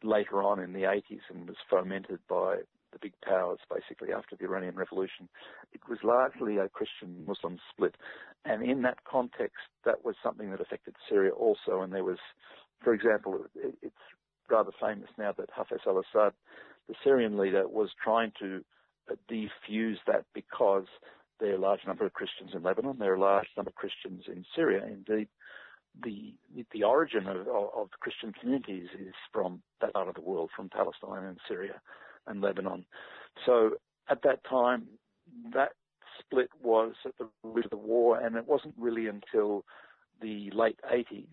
later on in the 80s and was fomented by the big powers basically after the Iranian Revolution. It was largely a Christian Muslim split. And in that context, that was something that affected Syria also. And there was, for example, it, it's rather famous now that Hafez al Assad, the Syrian leader, was trying to uh, defuse that because there are a large number of Christians in Lebanon, there are a large number of Christians in Syria. Indeed, the the origin of, of, the Christian communities is from that part of the world, from Palestine and Syria and Lebanon. So at that time, that split was at the root of the war, and it wasn't really until the late 80s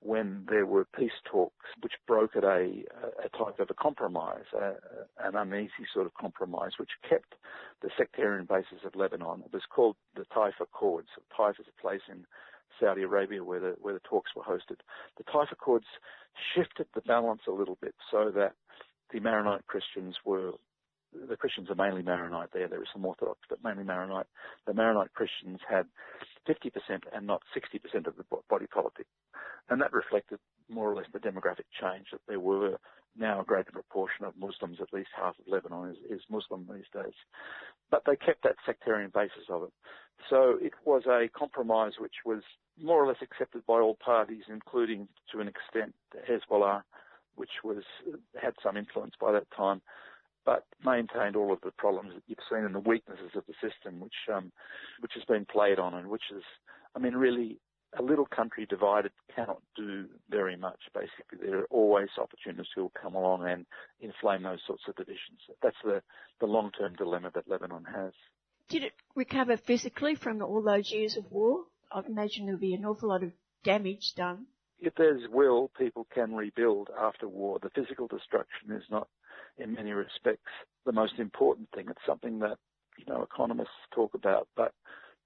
when there were peace talks which brokered a, a type of a compromise, a, an uneasy sort of compromise, which kept the sectarian basis of Lebanon. It was called the Taif Accords. Taif is a place in Saudi Arabia where the, where the talks were hosted. The Taif Accords shifted the balance a little bit so that the Maronite Christians were the Christians are mainly Maronite there. There is some Orthodox, but mainly Maronite. The Maronite Christians had 50% and not 60% of the body politic. And that reflected more or less the demographic change that there were now a greater proportion of Muslims, at least half of Lebanon is, is Muslim these days. But they kept that sectarian basis of it. So it was a compromise which was more or less accepted by all parties, including to an extent Hezbollah, which was had some influence by that time but maintained all of the problems that you've seen and the weaknesses of the system, which um, which has been played on, and which is, I mean, really a little country divided cannot do very much. Basically, there are always opportunists who will come along and inflame those sorts of divisions. That's the the long-term dilemma that Lebanon has. Did it recover physically from all those years of war? I imagine there'll be an awful lot of damage done. If there's will, people can rebuild after war. The physical destruction is not in many respects the most important thing. It's something that, you know, economists talk about, but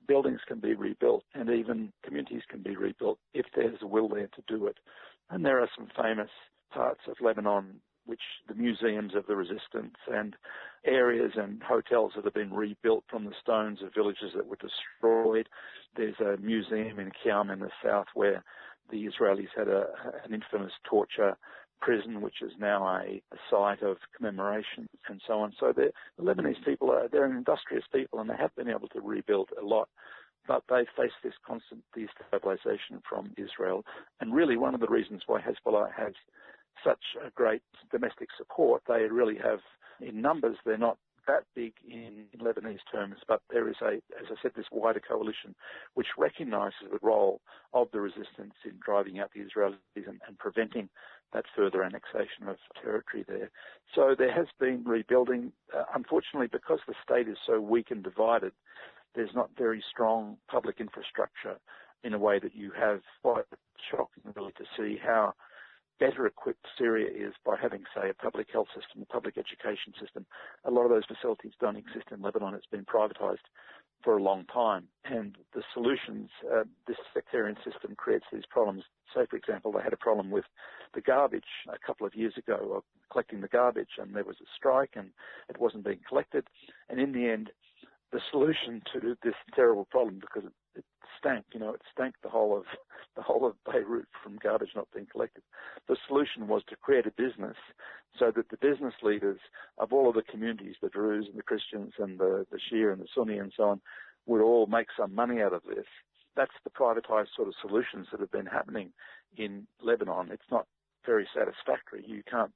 buildings can be rebuilt and even communities can be rebuilt if there's a will there to do it. And there are some famous parts of Lebanon which the museums of the resistance and areas and hotels that have been rebuilt from the stones of villages that were destroyed. There's a museum in Khiam in the south where the Israelis had a, an infamous torture prison, which is now a, a site of commemoration and so on. So the Lebanese people are they're an industrious people and they have been able to rebuild a lot, but they face this constant destabilization from Israel. And really, one of the reasons why Hezbollah has such a great domestic support, they really have in numbers. They're not that big in, Lebanese terms, but there is a, as I said, this wider coalition which recognises the role of the resistance in driving out the Israelis and, and, preventing that further annexation of territory there. So there has been rebuilding. Uh, unfortunately, because the state is so weak and divided, there's not very strong public infrastructure in a way that you have quite shocking really to see how better equipped Syria is by having, say, a public health system, a public education system. A lot of those facilities don't exist in Lebanon. It's been privatized for a long time. And the solutions, uh, this sectarian system creates these problems. Say, for example, they had a problem with the garbage a couple of years ago of collecting the garbage, and there was a strike, and it wasn't being collected. And in the end, the solution to this terrible problem, because stank, you know, it stank the whole of the whole of Beirut from garbage not being collected. The solution was to create a business so that the business leaders of all of the communities, the Druze and the Christians and the, the Shia and the Sunni and so on, would all make some money out of this. That's the privatized sort of solutions that have been happening in Lebanon. It's not very satisfactory. You can't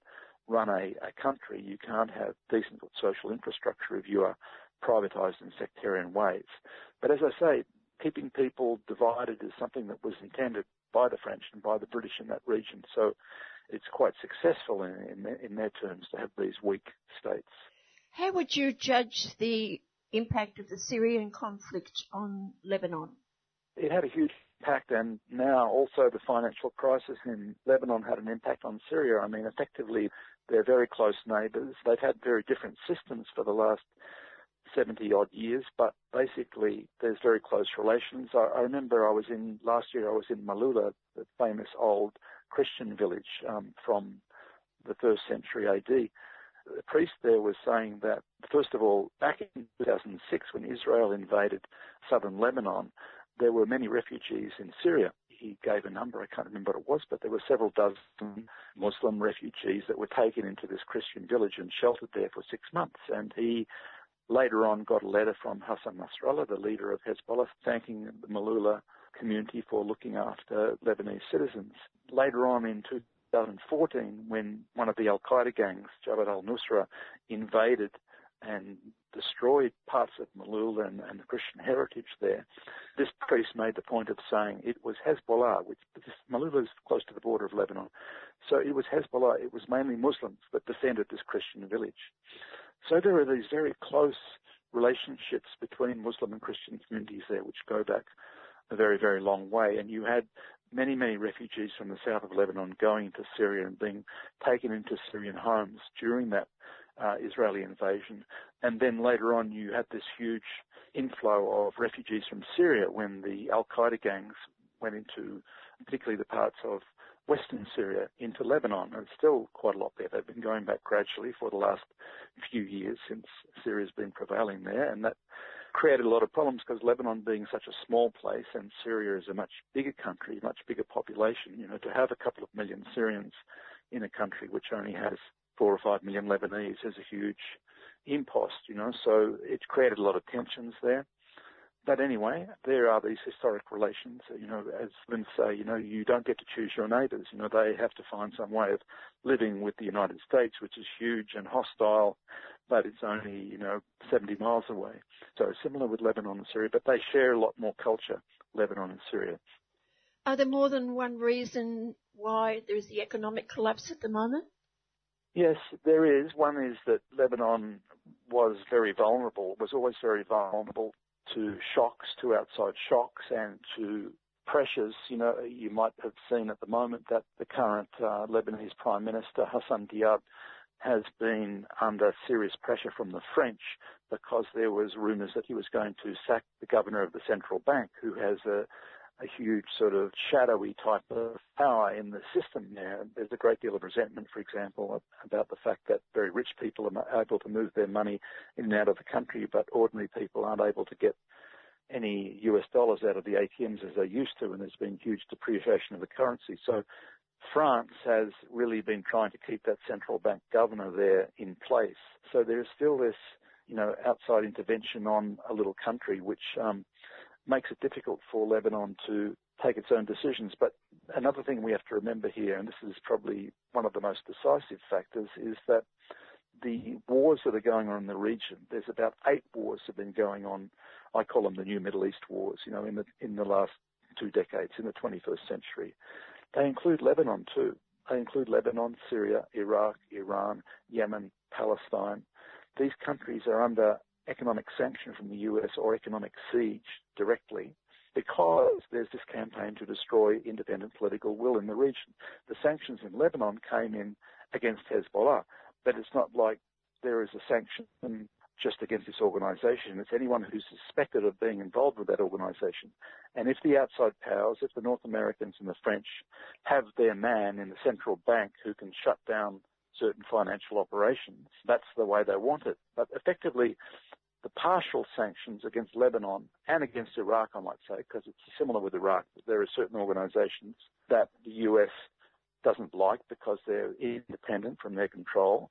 run a, a country, you can't have decent social infrastructure if you are privatized in sectarian ways. But as I say, keeping people divided is something that was intended by the French and by the British in that region. So it's quite successful in, in, in their terms to have these weak states. How would you judge the impact of the Syrian conflict on Lebanon? It had a huge impact, and now also the financial crisis in Lebanon had an impact on Syria. I mean, effectively, they're very close neighbours. They've had very different systems for the last 70 odd years, but basically there's very close relations. I, I, remember I was in, last year I was in Malula, the famous old Christian village um, from the first century AD. The priest there was saying that, first of all, back in 2006 when Israel invaded southern Lebanon, there were many refugees in Syria. he gave a number, I can't remember what it was, but there were several dozen Muslim refugees that were taken into this Christian village and sheltered there for six months. And he later on got a letter from Hassan Nasrallah, the leader of Hezbollah, thanking the Malula community for looking after Lebanese citizens. Later on in 2014, when one of the Al Qaeda gangs, Jabhat al Nusra, invaded and destroyed parts of Malula and, and, the Christian heritage there, this priest made the point of saying it was Hezbollah, which Malula is close to the border of Lebanon. So it was Hezbollah, it was mainly Muslims that defended this Christian village. So there are these very close relationships between Muslim and Christian communities there, which go back a very, very long way. And you had many, many refugees from the south of Lebanon going to Syria and being taken into Syrian homes during that uh, Israeli invasion. And then later on, you had this huge inflow of refugees from Syria when the Al Qaeda gangs went into particularly the parts of western Syria into Lebanon. And still quite a lot there. They've been going back gradually for the last few years since Syria's been prevailing there. And that created a lot of problems because Lebanon being such a small place and Syria is a much bigger country, much bigger population, you know, to have a couple of million Syrians in a country which only has four or five million Lebanese is a huge impost, you know, so it created a lot of tensions there. But anyway, there are these historic relations. You know, as Lynn say, you know, you don't get to choose your neighbours. You know, they have to find some way of living with the United States, which is huge and hostile, but it's only, you know, 70 miles away. So similar with Lebanon and Syria, but they share a lot more culture, Lebanon and Syria. Are there more than one reason why there is the economic collapse at the moment? Yes, there is. One is that Lebanon was very vulnerable, was always very vulnerable to shocks, to outside shocks, and to pressures. You know, you might have seen at the moment that the current uh, Lebanese Prime Minister Hassan Diab has been under serious pressure from the French because there was rumours that he was going to sack the governor of the central bank, who has a a huge sort of shadowy type of power in the system now. There's a great deal of resentment, for example, about the fact that very rich people are able to move their money in and out of the country, but ordinary people aren't able to get any US dollars out of the ATMs as they used to, and there's been huge depreciation of the currency. So France has really been trying to keep that central bank governor there in place. So there's still this, you know, outside intervention on a little country, which um, makes it difficult for Lebanon to take its own decisions. But another thing we have to remember here, and this is probably one of the most decisive factors, is that the wars that are going on in the region, there's about eight wars that have been going on. I call them the new Middle East wars, you know, in the, in the last two decades, in the 21st century. They include Lebanon too. They include Lebanon, Syria, Iraq, Iran, Yemen, Palestine. These countries are under economic sanction from the US or economic siege directly because there's this campaign to destroy independent political will in the region. The sanctions in Lebanon came in against Hezbollah, but it's not like there is a sanction just against this organization. It's anyone who's suspected of being involved with that organization. And if the outside powers, if the North Americans and the French have their man in the central bank who can shut down certain financial operations. That's the way they want it. But effectively, the partial sanctions against Lebanon and against Iraq, I might say, because it's similar with Iraq. There are certain organizations that the US doesn't like because they're independent from their control.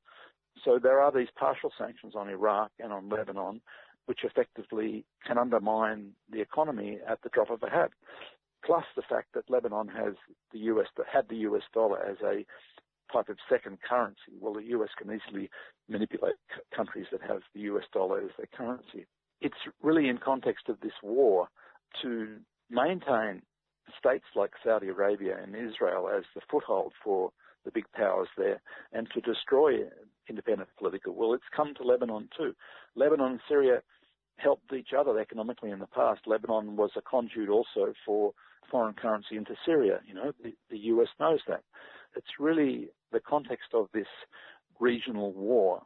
So there are these partial sanctions on Iraq and on Lebanon, which effectively can undermine the economy at the drop of a hat. Plus the fact that Lebanon has the US had the US dollar as a type of second currency. Well, the US can easily manipulate c- countries that have the US dollar as their currency. It's really in context of this war to maintain states like Saudi Arabia and Israel as the foothold for the big powers there and to destroy independent political will. It's come to Lebanon too. Lebanon and Syria helped each other economically in the past. Lebanon was a conduit also for foreign currency into Syria. You know, the, the US knows that it's really the context of this regional war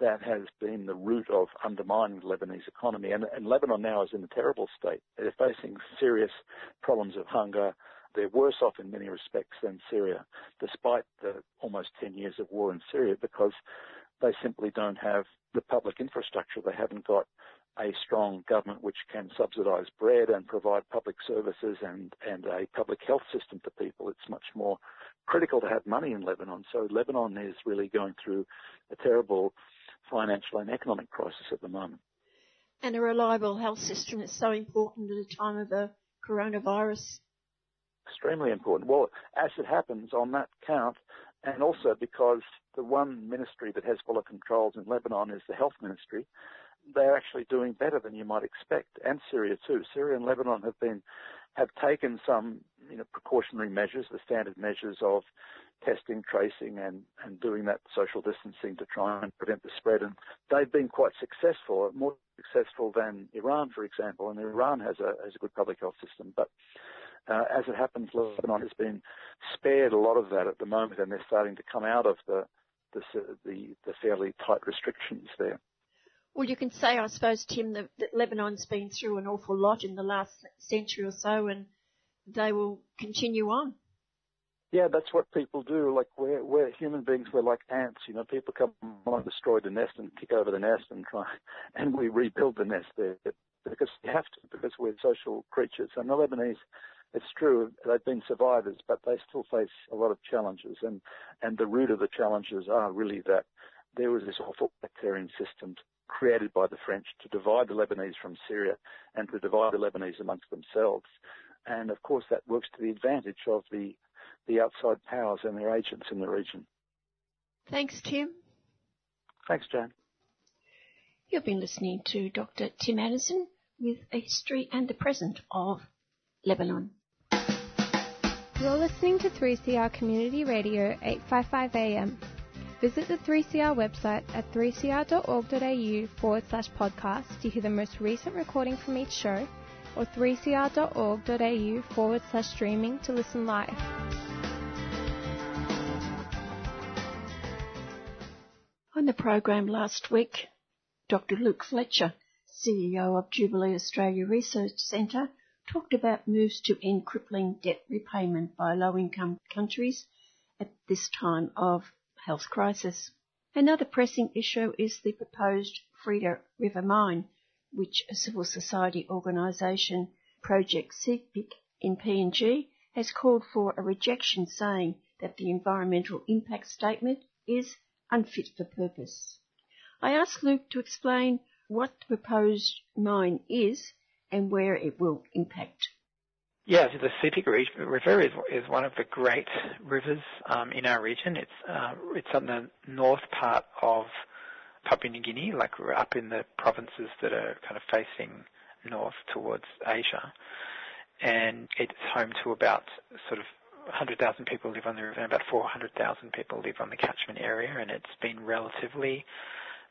that has been the root of undermining the Lebanese economy. And, and, Lebanon now is in a terrible state. They're facing serious problems of hunger. They're worse off in many respects than Syria, despite the almost 10 years of war in Syria, because they simply don't have the public infrastructure. They haven't got a strong government which can subsidise bread and provide public services and, and a public health system for people. It's much more critical to have money in Lebanon. So Lebanon is really going through a terrible financial and economic crisis at the moment. And a reliable health system is so important at a time of a coronavirus. Extremely important. Well, as it happens on that count, and also because the one ministry that has Hezbollah controls in Lebanon is the health ministry, they're actually doing better than you might expect, and Syria too. Syria and Lebanon have been have taken some you know, precautionary measures, the standard measures of testing, tracing, and, and doing that social distancing to try and prevent the spread. And they've been quite successful, more successful than Iran, for example. And Iran has a, has a good public health system. But uh, as it happens, Lebanon has been spared a lot of that at the moment, and they're starting to come out of the, the, the, the fairly tight restrictions there. Well, you can say, I suppose, Tim, that, that Lebanon's been through an awful lot in the last century or so, and they will continue on. Yeah, that's what people do. Like we're we're human beings. We're like ants. You know, people come along, destroy the nest, and kick over the nest, and try, and we rebuild the nest there because we have to, because we're social creatures. And the Lebanese, it's true, they've been survivors, but they still face a lot of challenges. And and the root of the challenges are really that there was this awful sectarian system created by the French to divide the Lebanese from Syria and to divide the Lebanese amongst themselves. And of course, that works to the advantage of the, the outside powers and their agents in the region. Thanks, Tim. Thanks, Jan. You've been listening to Dr. Tim Anderson with a history and the present of Lebanon. You're listening to 3CR Community Radio 855 AM. Visit the 3CR website at 3cr.org.au forward slash podcast to hear the most recent recording from each show or 3cr.org.au forward slash streaming to listen live. On the program last week, Dr. Luke Fletcher, CEO of Jubilee Australia Research Centre, talked about moves to end crippling debt repayment by low income countries at this time of health crisis. Another pressing issue is the proposed Frieda River mine, which a civil society organisation, Project Sepik in PNG, has called for a rejection saying that the environmental impact statement is unfit for purpose. I asked Luke to explain what the proposed mine is and where it will impact. Yeah, so the Sepik River is, is one of the great rivers um, in our region. It's uh, it's on the north part of Papua New Guinea, like we're up in the provinces that are kind of facing north towards Asia, and it's home to about sort of 100,000 people live on the river, and about 400,000 people live on the catchment area, and it's been relatively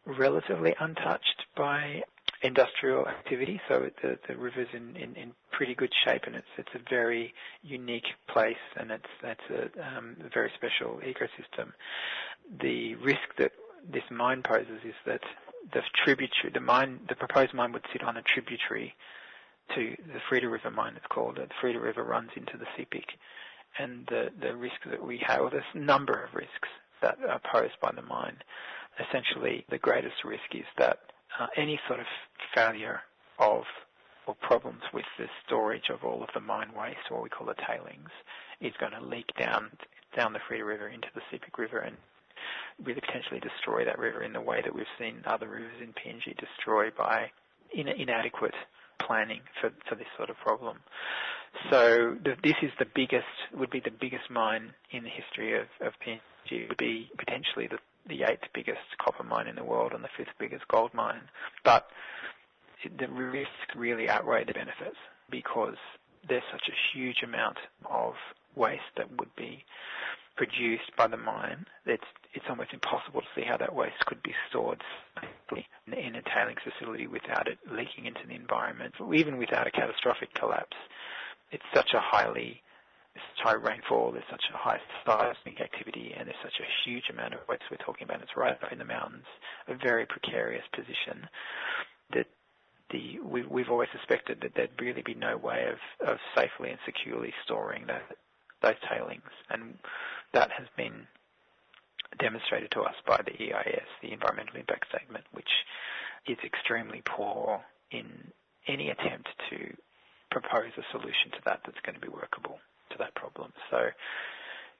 relatively untouched by industrial activity. So the the river's in, in, in pretty good shape, and it's it's a very unique place, and it's that's a, um, very special ecosystem. The risk that this mine poses is that the tributary, the mine, the proposed mine would sit on a tributary to the Frieda River mine. It's called. The Frieda River runs into the Sepik, and the the risk that we have, or this number of risks that are posed by the mine. Essentially, the greatest risk is that uh, any sort of failure of or problems with the storage of all of the mine waste, or what we call the tailings, is going to leak down down the Frieda River into the Sepik River and really potentially destroy that river in the way that we've seen other rivers in PNG destroyed by in, inadequate planning for, for this sort of problem. So the, this is the biggest, would be the biggest mine in the history of, of PNG. It would be potentially the the eighth biggest copper mine in the world and the fifth biggest gold mine. But the risk really outweigh the benefits because there's such a huge amount of waste that would be produced by the mine. It's it's almost impossible to see how that waste could be stored in a tailings facility without it leaking into the environment, even without a catastrophic collapse. It's such a highly such high rainfall, there's such a high seismic activity, and there's such a huge amount of waste we're talking about. It's right up in the mountains, a very precarious position that the we, we've always suspected that there'd really be no way of, of safely and securely storing that those tailings, and that has been demonstrated to us by the EIS, the Environmental Impact Statement, which is extremely poor in any attempt to propose a solution to that that's going to be workable to that problem. So,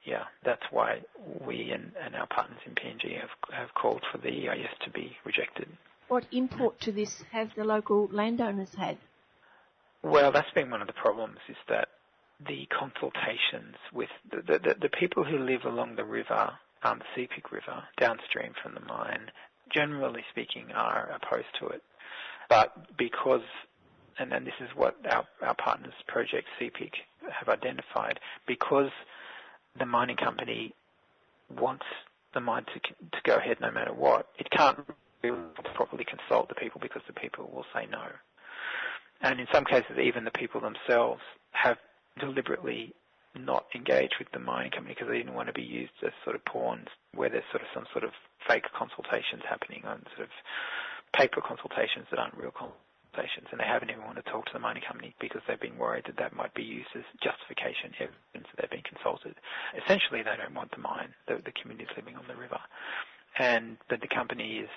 yeah, that's why we and, and our partners in PNG have, have called for the EIS to be rejected. What import to this have the local landowners had? Well, that's been one of the problems is that the consultations with the, the, the people who live along the river, um, the Sepik River, downstream from the mine, generally speaking, are opposed to it. But because, and then this is what our, our partners, Project Sepik, have identified, because the mining company wants the mine to, to go ahead no matter what, it can't really properly consult the people because the people will say no. And in some cases, even the people themselves have deliberately not engage with the mining company because they didn't want to be used as sort of pawns where there's sort of some sort of fake consultations happening on sort of paper consultations that aren't real consultations and they haven't even wanted to talk to the mining company because they've been worried that that might be used as justification evidence that they've been consulted. Essentially they don't want the mine, the, the communities living on the river. And but the company is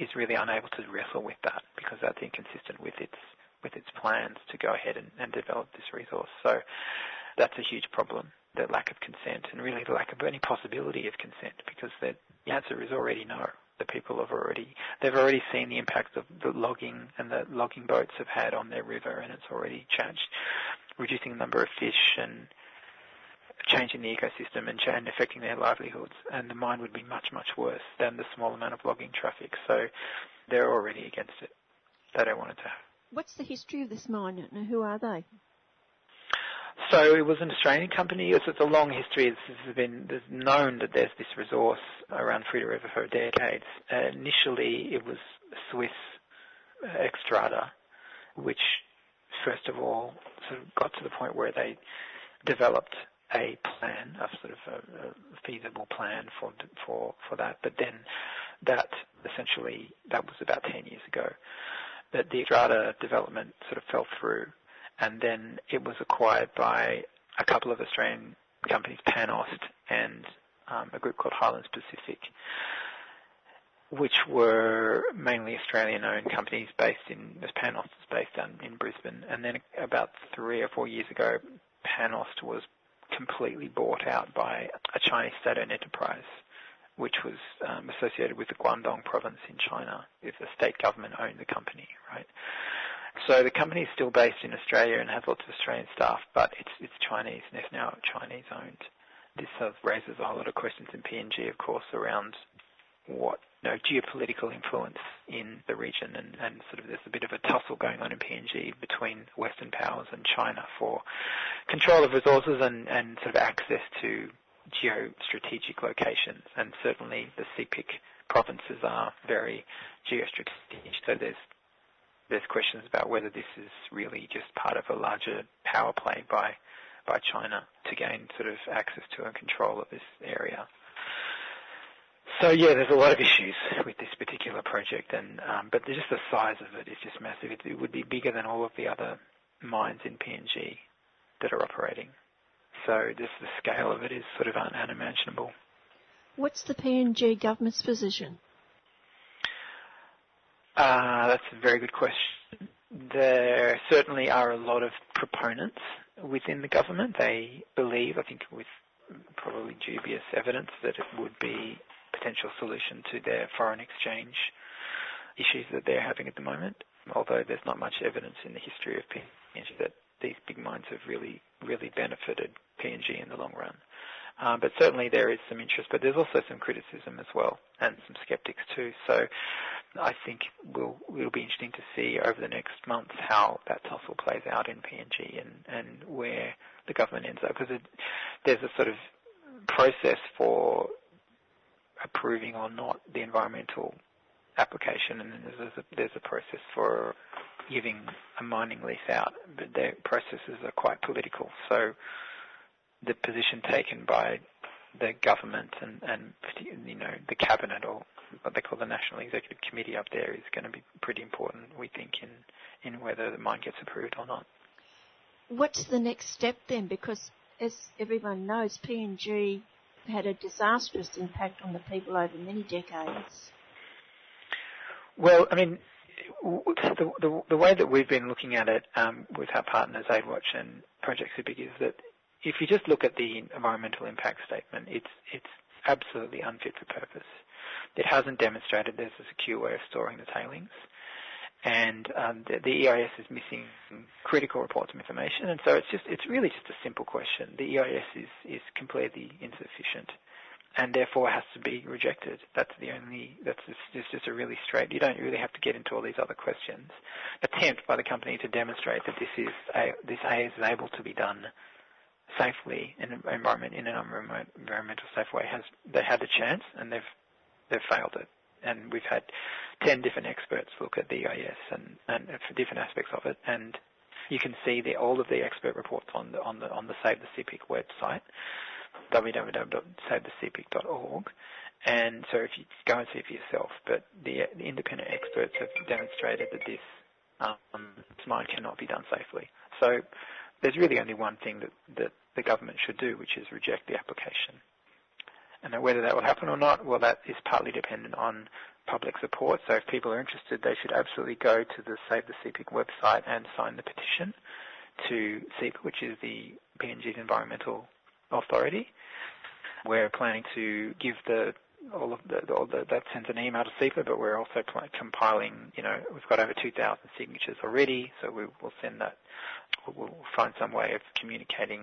is really unable to wrestle with that because that's inconsistent with its with its plans to go ahead and, and develop this resource. So that's a huge problem, the lack of consent and really the lack of any possibility of consent because the answer is already no. The people have already, they've already seen the impact of the logging and the logging boats have had on their river and it's already changed, reducing the number of fish and changing the ecosystem and, and affecting their livelihoods. And the mine would be much, much worse than the small amount of logging traffic. So they're already against it. They don't want it to happen. What's the history of this mine and who are they? So it was an Australian company. It's, it's a long history. It's, it's been there's known that there's this resource around Frieda River for decades. Uh, initially, it was Swiss uh, Xstrata, which first of all sort of got to the point where they developed a plan, a sort of a, a feasible plan for for for that. But then that essentially that was about 10 years ago. That the Xstrata development sort of fell through and then it was acquired by a couple of Australian companies, PanAust and um, a group called Highlands Pacific, which were mainly Australian-owned companies based in, as PanAust is based down in Brisbane. And then about three or four years ago, PanAust was completely bought out by a Chinese state-owned enterprise, which was um, associated with the Guangdong province in China. If the state government owned the company, right? So the company is still based in Australia and has lots of Australian staff, but it's it's Chinese and it's now Chinese owned. This sort of raises a whole lot of questions in PNG, of course, around what you know, geopolitical influence in the region and, and sort of there's a bit of a tussle going on in PNG between Western powers and China for control of resources and, and sort of access to geostrategic locations. And certainly the Sepik provinces are very geostrategic. So there's there's questions about whether this is really just part of a larger power play by by China to gain sort of access to and control of this area. So yeah, there's a lot of issues with this particular project, and um, but just the size of it is just massive. It, it would be bigger than all of the other mines in PNG that are operating. So just the scale of it is sort of un- unimaginable. What's the PNG government's position? Uh, that's a very good question. There certainly are a lot of proponents within the government. They believe, I think with probably dubious evidence, that it would be a potential solution to their foreign exchange issues that they're having at the moment, although there's not much evidence in the history of PNG that these big mines have really, really benefited PNG in the long run. Um, but certainly there is some interest, but there's also some criticism as well, and some skeptics too. So I think we'll, it'll be interesting to see over the next months how that tussle plays out in PNG and, and where the government ends up, because there's a sort of process for approving or not the environmental application, and then there's a, there's a process for giving a mining lease out, but their processes are quite political. So the position taken by the government and, and you know the cabinet or what they call the National Executive Committee up there is going to be pretty important, we think, in in whether the mine gets approved or not. What's the next step then? Because as everyone knows, PNG had a disastrous impact on the people over many decades. Well, I mean, the, the, way that we've been looking at it um, with our partners AidWatch and Project Sepik is that if you just look at the environmental impact statement, it's it's absolutely unfit for purpose. It hasn't demonstrated there's a secure way of storing the tailings, and um, the, the, EIS is missing critical reports of information, and so it's just it's really just a simple question. The EIS is is completely insufficient and therefore has to be rejected. That's the only, that's just, it's just a really straight, you don't really have to get into all these other questions. Attempt by the company to demonstrate that this is, a, this A is able to be done safely in an environment, in an environmental safe way has, they had a chance and they've, they've failed it. And we've had 10 different experts look at the EIS and, and for different aspects of it and you can see the, all of the expert reports on the, on the, on the Save the Sepik website www.savetheSepik.org. And so if you go and see for yourself, but the, the independent experts have demonstrated that this um, mine cannot be done safely. So there's really only one thing that, that the government should do, which is reject the application. And whether that will happen or not, well, that is partly dependent on public support. So if people are interested, they should absolutely go to the Save the Sepik website and sign the petition to CEPA, which is the PNG's environmental authority. We're planning to give the all of the, all the that sends an email to CEPA, but we're also compiling. You know, we've got over 2,000 signatures already, so we will send that. We'll, find some way of communicating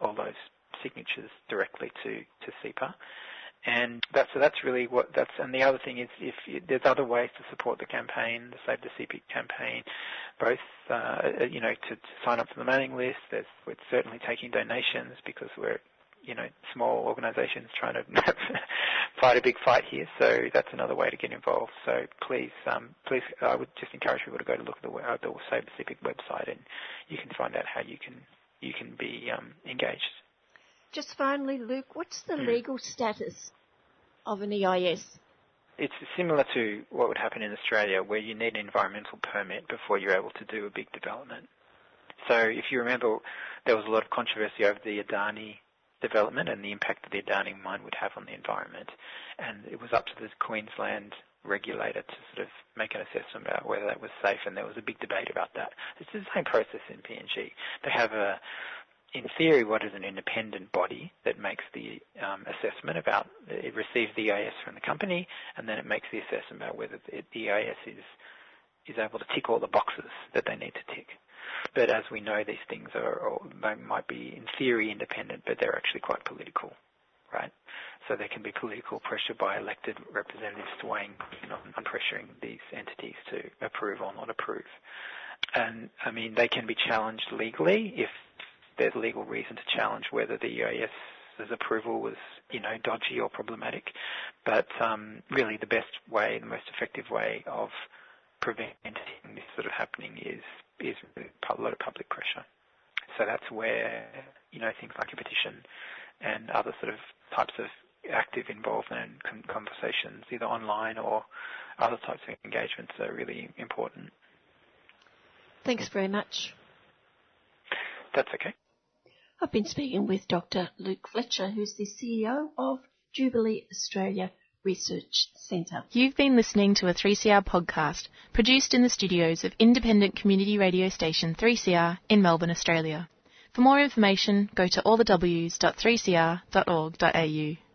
all those signatures directly to to CEPA. And that's so that's really what that's. And the other thing is, if there's other ways to support the campaign, the Save the Sepik campaign, both uh, you know to, to sign up for the mailing list. There's we're certainly taking donations because we're you know small organisations trying to fight a big fight here. So that's another way to get involved. So please, um, please, I would just encourage people to go to look at the, uh, the Save the Sepik website, and you can find out how you can you can be um, engaged. Just finally, Luke, what's the mm. legal status of an EIS? It's similar to what would happen in Australia, where you need an environmental permit before you're able to do a big development. So if you remember, there was a lot of controversy over the Adani development and the impact that the Adani mine would have on the environment. And it was up to the Queensland regulator to sort of make an assessment about whether that was safe, and there was a big debate about that. It's the same process in PNG. They have a in theory, what is an independent body that makes the um, assessment about it receives the EIS from the company, and then it makes the assessment about whether the, EIS is is able to tick all the boxes that they need to tick. But as we know, these things are they might be in theory independent, but they're actually quite political, right? So there can be political pressure by elected representatives swaying on, on pressuring these entities to approve or not approve. And I mean, they can be challenged legally if there's legal reason to challenge whether the EIS's approval was, you know, dodgy or problematic. But um, really, the best way, the most effective way of preventing this sort of happening is is a lot of public pressure. So that's where you know things like a petition and other sort of types of active involvement and conversations, either online or other types of engagements, are really important. Thanks very much. That's okay. I've been speaking with Dr. Luke Fletcher, who's the CEO of Jubilee Australia Research Centre. You've been listening to a 3CR podcast produced in the studios of independent community radio station 3CR in Melbourne, Australia. For more information, go to allthews.3cr.org.au.